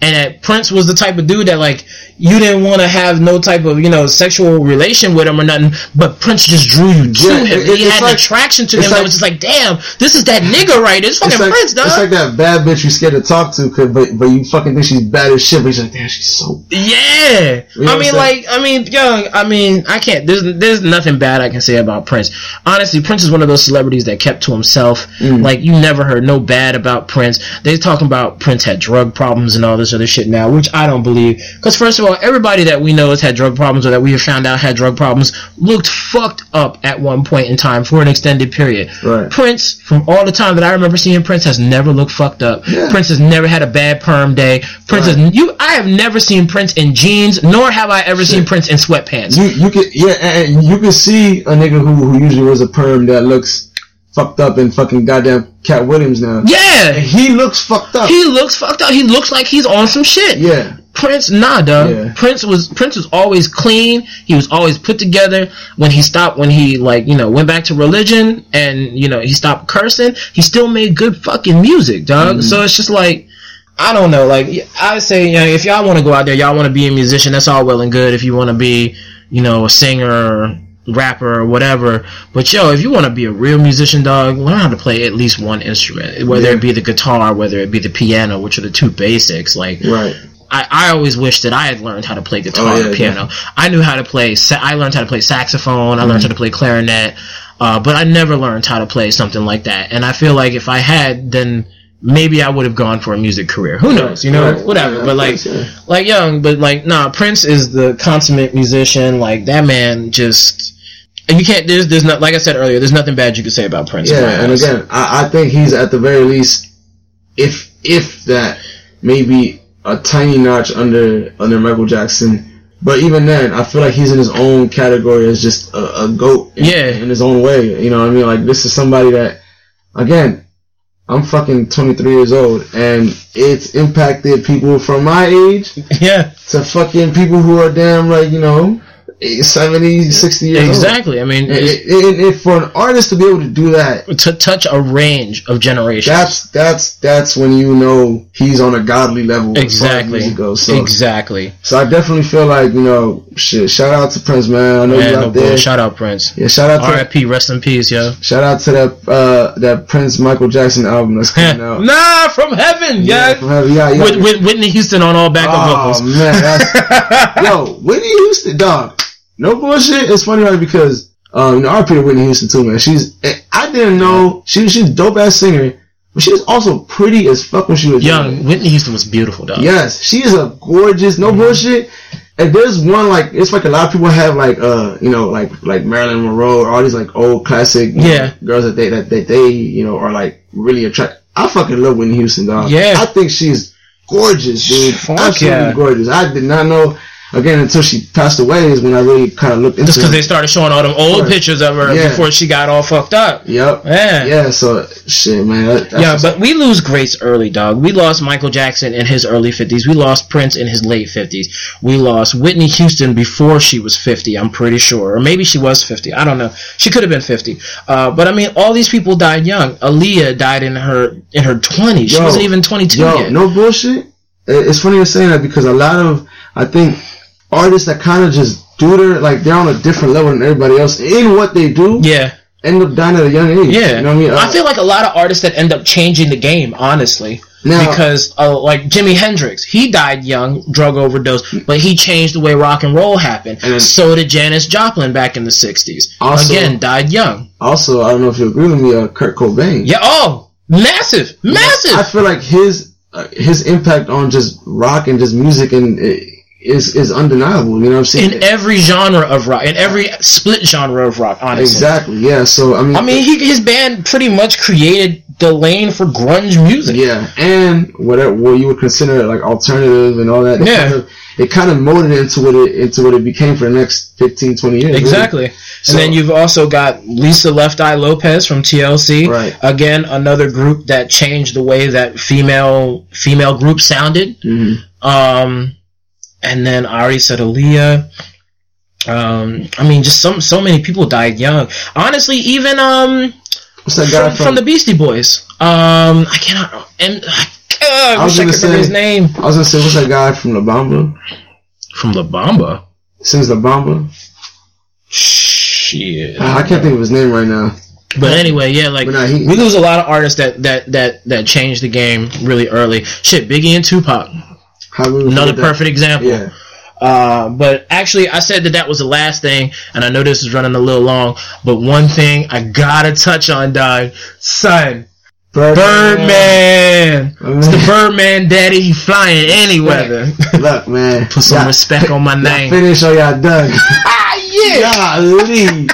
And that Prince was the type of dude that like you didn't want to have no type of you know sexual relation with him or nothing, but Prince just drew you to Yeah, him. it- he had like- an attraction to him it's that was just like, damn, this is that nigga right. It's fucking It's like, Prince, dog. it's like that bad bitch you scared to talk to, but but you fucking think she's bad as shit. But you're like, damn, she's so. Yeah, You know I mean, like, I mean, young. I mean, I can't. There's, there's nothing bad I can say about Prince. Honestly, Prince is one of those celebrities that kept to himself. Mm. Like, you never heard no bad about Prince. They talking about Prince had drug problems and all this other shit now, which I don't believe. Because first of all, everybody that we know has had drug problems or that we have found out had drug problems looked fucked up at one point in time for an extended period. Right. Prince, from all the time that I remember seeing Prince, has never looked fucked up. Yeah. Prince has never had a bad perm day. Prince Right. has you. I have never seen Prince in jeans, nor have I ever seen Prince in sweatpants. You you can yeah, and you can see a nigga who who usually wears a perm that looks fucked up and fucking goddamn Katt Williams now. Yeah, He looks fucked up. he looks fucked up. He looks like he's on some shit. yeah. Prince, nah, dog. Yeah. Prince was Prince was always clean. He was always put together. When he stopped, when he like you know went back to religion and you know he stopped cursing, he still made good fucking music, dog. Mm-hmm. So it's just like. I don't know. Like I say, you know, if y'all want to go out there, y'all want to be a musician. That's all well and good. If you want to be, you know, a singer, rapper, or whatever. But yo, if you want to be a real musician, dog, learn how to play at least one instrument. Whether Yeah. it be the guitar, whether it be the piano, which are the two basics. Like Right. I, I always wish that I had learned how to play guitar Oh, yeah, or piano. I knew how to play. Sa- I learned how to play saxophone. I learned Mm-hmm. how to play clarinet, uh, but I never learned how to play something like that. And I feel like if I had, then maybe I would have gone for a music career. Who knows? You know, Right. whatever. Yeah, but like, course, yeah. like young, but like, nah. Prince is the consummate musician. Like that man just. And you can't. There's, there's not. Like I said earlier, there's nothing bad you could say about Prince. Yeah, and again, I, I think he's at the very least, if if that, maybe a tiny notch under under Michael Jackson. But even then, I feel like he's in his own category as just a, a goat. In, Yeah. in his own way. You know what I mean? Like this is somebody that, again, I'm fucking 23 years old, and it's impacted people from my age yeah, to fucking people who are damn like you know 70, 60 years Exactly. I mean, old. it's- And, and- and for an artist to be able to do that, to touch a range of generations. that's that's that's when you know he's on a godly level. as far as exactly. goes. So, exactly. so I definitely feel like you know, shit. Shout out to Prince, man. I know Man, you no out there. bull. Shout out Prince. yeah, shout out to R.I.P. Rest in peace, yo. shout out to that uh that Prince Michael Jackson album that's coming out. nah, from heaven, yeah. from heaven. yeah, yeah. With, with Whitney Houston on all backup oh vocals. man, that's yo, Whitney Houston, dog. No bullshit. It's funny, right? Because um, you know, RP to Whitney Houston too, man. She's I didn't know she she's a dope ass singer, but she was also pretty as fuck when she was Young Whitney Houston was beautiful, dog. Yes, she is a gorgeous, no bullshit. And there's one like it's like a lot of people have like uh you know like like Marilyn Monroe or all these like old classic know, Yeah. girls that they that, that they you know are like really attract. I fucking love Whitney Houston, dog. Yeah. I think she's gorgeous, dude. Fuck Absolutely yeah. gorgeous. I did not know again until she passed away is when I really kind of looked into. Just because they started showing all them old Right. pictures of her Yeah. before she got all fucked up. Yep. Yeah. Yeah. So shit, man. That, that's Yeah, but we lose greats early, dog. We lost Michael Jackson in his early 50s. We lost Prince in his late 50s. We lost Whitney Houston before she was 50, I'm pretty sure. Or maybe she was 50. I don't know. She could have been 50. Uh, but I mean, all these people died young. Aaliyah died in her in her 20s. She wasn't even 22 yet. no bullshit. It's funny you're saying that because a lot of I think artists that kind of just do their like they're on a different level than everybody else in what they do Yeah. end up dying at a young age. Yeah, you know what I mean. I Uh, feel like a lot of artists that end up changing the game, honestly. Now- because uh, like Jimi Hendrix, he died young, drug overdose, but he changed the way rock and roll happened. And then- so did Janis Joplin back in the '60s. Also- Again, died young. also, I don't know if you agree with me, uh, Kurt Cobain. Yeah. Oh, massive, massive. I feel like his uh, his impact on just rock and just music and uh, is is undeniable. You know what I'm saying? in every genre of rock, in every split genre of rock, honestly. exactly. Yeah. So I mean. I mean, he, his band pretty much created the lane for grunge music. Yeah, and whatever what you would consider like alternative and all that. It Yeah. kind of, it kind of molded into what it into what it became for the next 15, 20 years. really. Exactly. So- and then you've also got Lisa Left Eye Lopez from TLC. Right. Again, another group that changed the way that female female groups sounded. Mhm. Um, and then I already said Aaliyah. Um, I mean, just some so many people died young. Honestly, even um What's that guy from, from? from the Beastie Boys. Um, I cannot. And uh, I, was I gonna remember his name. I was gonna say, what's that guy from La Bamba? From La Bamba. Sings La Bamba. Shit. I can't think of his name right now. But anyway, yeah, like nah, he- we lose a lot of artists that that that that changed the game really early. Shit, Biggie and Tupac, How we would another forget that. perfect example. Yeah. Uh, but actually, I said that that was the last thing, and I know this is running a little long. But one thing I gotta touch on, dog, son, Birdman. Oh, It's the. Birdman daddy. He flying any weather. Look, man. Put some respect on my name. Finish or y'all done. Ah, yeah. Golly.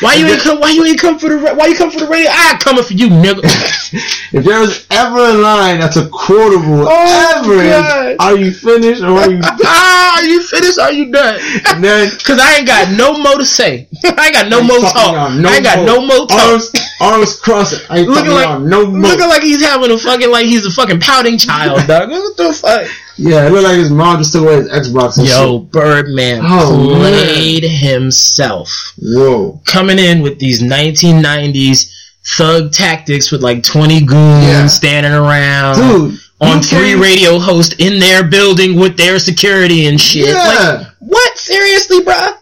Why you ain't come? Why you ain't come for the? Why you come for the radio? I coming for you, nigga. if there was ever a line that's a quotable Oh, ever, is, are you finished or are you done? ah, are you finished? Are you done? And then Cause I ain't got no more to say. I ain't got no more talk. no I ain't got more. no more talk. Arms, arms crossed. I ain't Looking like no more. looking like he's having a fucking like he's a fucking pouting child, dog. What the fuck? yeah, it looked like his mom just took away his Xbox. And Yo, Birdman Oh, played himself, shit. Whoa. Coming in with these 1990s thug tactics with like 20 goons Yeah. standing around. Dude. on three radio hosts in their building with their security and shit. Yeah. Like, what? Seriously, bruh?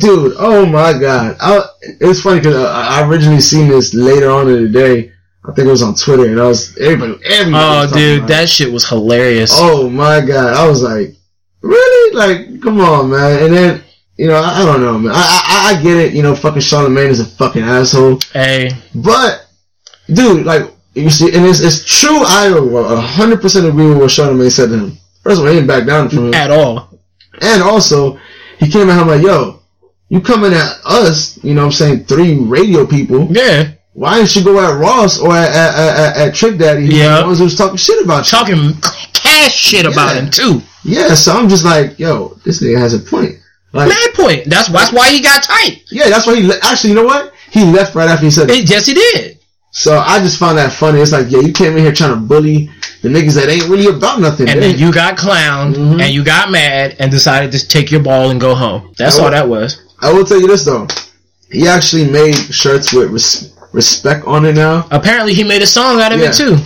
Dude, oh my god. I, it's funny because I, I originally seen this later on in the day. I think it was on Twitter and I was, everybody, everybody Oh, was dude, it. that shit was hilarious. Oh my god. I was like, really? Like, come on, man. And then, you know, I, I don't know, man. I, I, I get it. You know, fucking Charlamagne is a fucking asshole. Hey, But, dude, like, you see, and it's, it's true. I a hundred percent agree with what Charlamagne said to him. First of all, he didn't back down from him, at all. and also he came at him like, "Yo, you coming at us? You know, what I'm saying three radio people. Yeah. Why didn't you go at Ross or at at, at, at Trick Daddy? Yeah. the ones who was talking shit about you. Talking cash shit about him, too. Yeah, so I'm just like, yo, this nigga has a point. Like, Mad point. That's, that's why he got tight. yeah, that's why he le- actually, you know what? He left right after he said. It, yes, he did. So I just found that funny. It's like, yeah, you came in here trying to bully the niggas that ain't really about nothing. And They- then you got clowned Mhm. and you got mad and decided to take your ball and go home. That's I all that was. I will tell you this though, he actually made shirts with res- respect on it now. Apparently, he made a song out of Yeah. it too.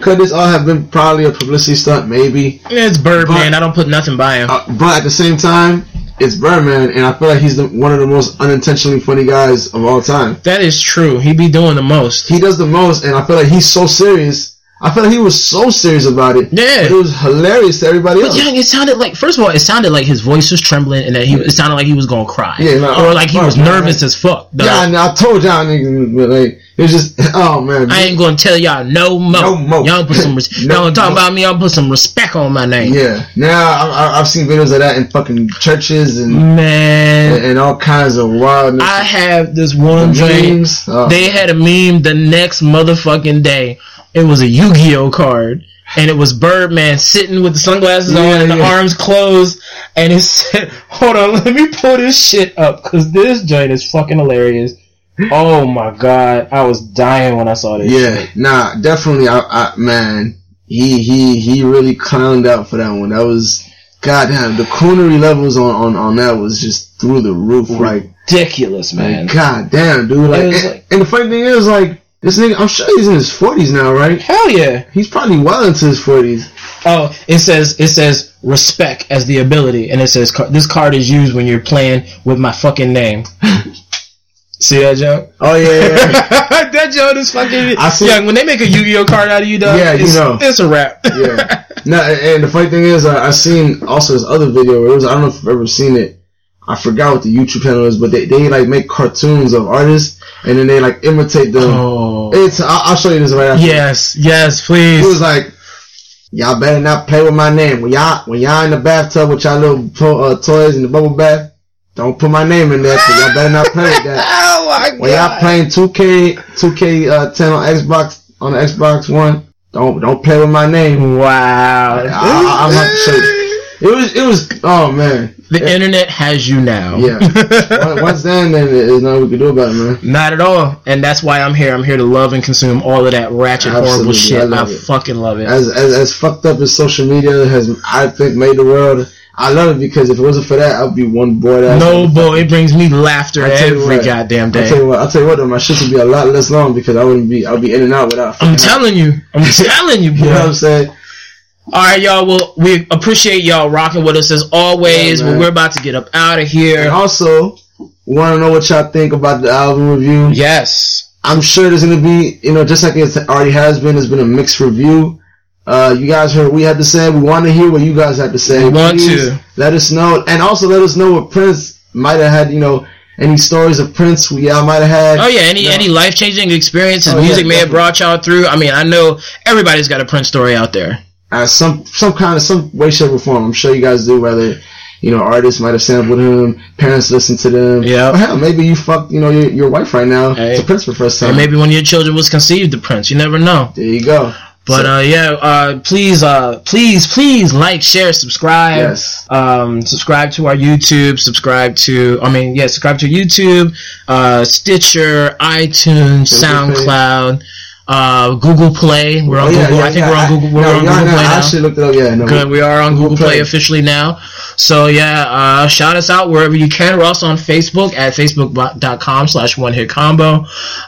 Could this all have been probably a publicity stunt? Maybe, It's Birdman. But- I don't put nothing by him. uh, but at the same time, it's Birdman, and I feel like he's the, one of the most unintentionally funny guys of all time. that is true. He be doing the most. He does the most, and I feel like he's so serious. I felt like he was so serious about it. Yeah. But it was hilarious to everybody But else. young, it sounded like first of all, it sounded like his voice was trembling, and that he it sounded like he was gonna cry, Yeah, no, or like he oh, was man, nervous man. as fuck. dog. Yeah, and I told y'all niggas, but like, it was just, oh man. I ain't gonna tell y'all no more. No more. Y'all put some, res- No y'all talk about me. Y'all put some respect on my name. Yeah. Now I, I, I've seen videos of that in fucking churches and Man, and all kinds of wildness. I have this one dream. Oh. They had a meme the next motherfucking day. It was a Yu-Gi-Oh card. And it was Birdman sitting with the sunglasses Yeah, on and the arms closed. And it said, hold on, let me pull this shit up. Cause this joint is fucking hilarious. Oh my god. I was dying when I saw this yeah, shit. nah, definitely. I, I man, he he he really clowned out for that one. That was goddamn the coonery levels on on on that was just through the roof. Like, Ridiculous, man. like god damn, dude. Like, and, like- and the funny thing is, like, this nigga, I'm sure he's in his forties now, right? Hell yeah. He's probably well into his forties. Oh, it says it says respect as the ability, and it says this card is used when you're playing with my fucking name. See that joke? Oh yeah, yeah, yeah. that joke is fucking. I see- yeah, when they make a Yu-Gi-Oh card out of you, dog, Yeah, you know. it's a wrap. yeah. No, and the funny thing is, I, I seen also this other video. Where it was I don't know if you've ever seen it. I forgot what the YouTube channel is, but they, they like make cartoons of artists, and then they like imitate them. oh, It's I'll, I'll show you this right after. yes, yes, please. He was like, "Y'all better not play with my name when y'all when y'all in the bathtub with y'all little uh, toys in the bubble bath. Don't put my name in there, cause y'all better not play with that. oh my When y'all playing 2K 2K uh, 10 on Xbox on the Xbox One, don't don't play with my name. Wow. I, I'm not sure. It was it was oh man the internet has you now. yeah. Once- then, then there's nothing we can do about it, man. Not at all, and that's why I'm here. I'm here to love and consume all of that ratchet, horrible shit. I I, fucking love it. As, as as fucked up as social media has, I think made the world. I love it because if it wasn't for that, I'd be one bored ass. no, boy, it brings me laughter I every what, goddamn I'll tell you what. I'll tell you what. Though, my shit would be a lot less long because I wouldn't be. I'll be in and out without. I'm telling you, I'm telling you, You know what I'm saying? All right, y'all. Well, we appreciate y'all rocking with us as always. Yeah, but we're about to get up out of And here. also, want to know what y'all think about the album review? Yes. I'm sure there's gonna be, you know, just like it already has been. There's been a mixed review. Uh, you guys heard what we had to say. We want to hear what you guys have to say. We want Please to. let us know, and also let us know what Prince might have had. You know, any stories of Prince we y'all might have had. Oh yeah, any Yeah. any life changing experiences Oh, yeah, music may have brought y'all through. I mean, I know everybody's got a Prince story out there. Uh, some some kind of some way, shape, or form. I'm sure you guys do. Whether you know artists might have sampled him, parents listen to them. Yeah. Or hell, maybe you fucked you know your, your wife right now Hey. to Prince for the first time. Or maybe one of your children was conceived of Prince. You never know. there you go. But So- uh, yeah, uh, please, uh, please, please like, share, subscribe. Yes. Um, subscribe to our YouTube. Subscribe to, I mean, yeah, subscribe to YouTube, uh, Stitcher, iTunes. SoundCloud, uh, Google Play. We're on Oh, yeah, Google. yeah, I think yeah. we're on Google. We're no, on Google no, Play I now. actually looked it up. Yeah, no. Good. We are on Google, Play. Play. officially now. So yeah, uh, shout us out wherever you can. We're also on Facebook at facebook.com slash one hit combo.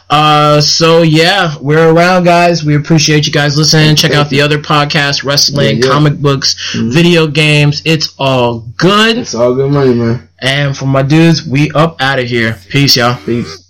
Uh, so yeah, we're around guys. We appreciate you guys listening. Check out the other podcasts, wrestling, comic books, video games. It's all good. It's all good money, man. And for my dudes, we up out of here. Peace y'all. Peace.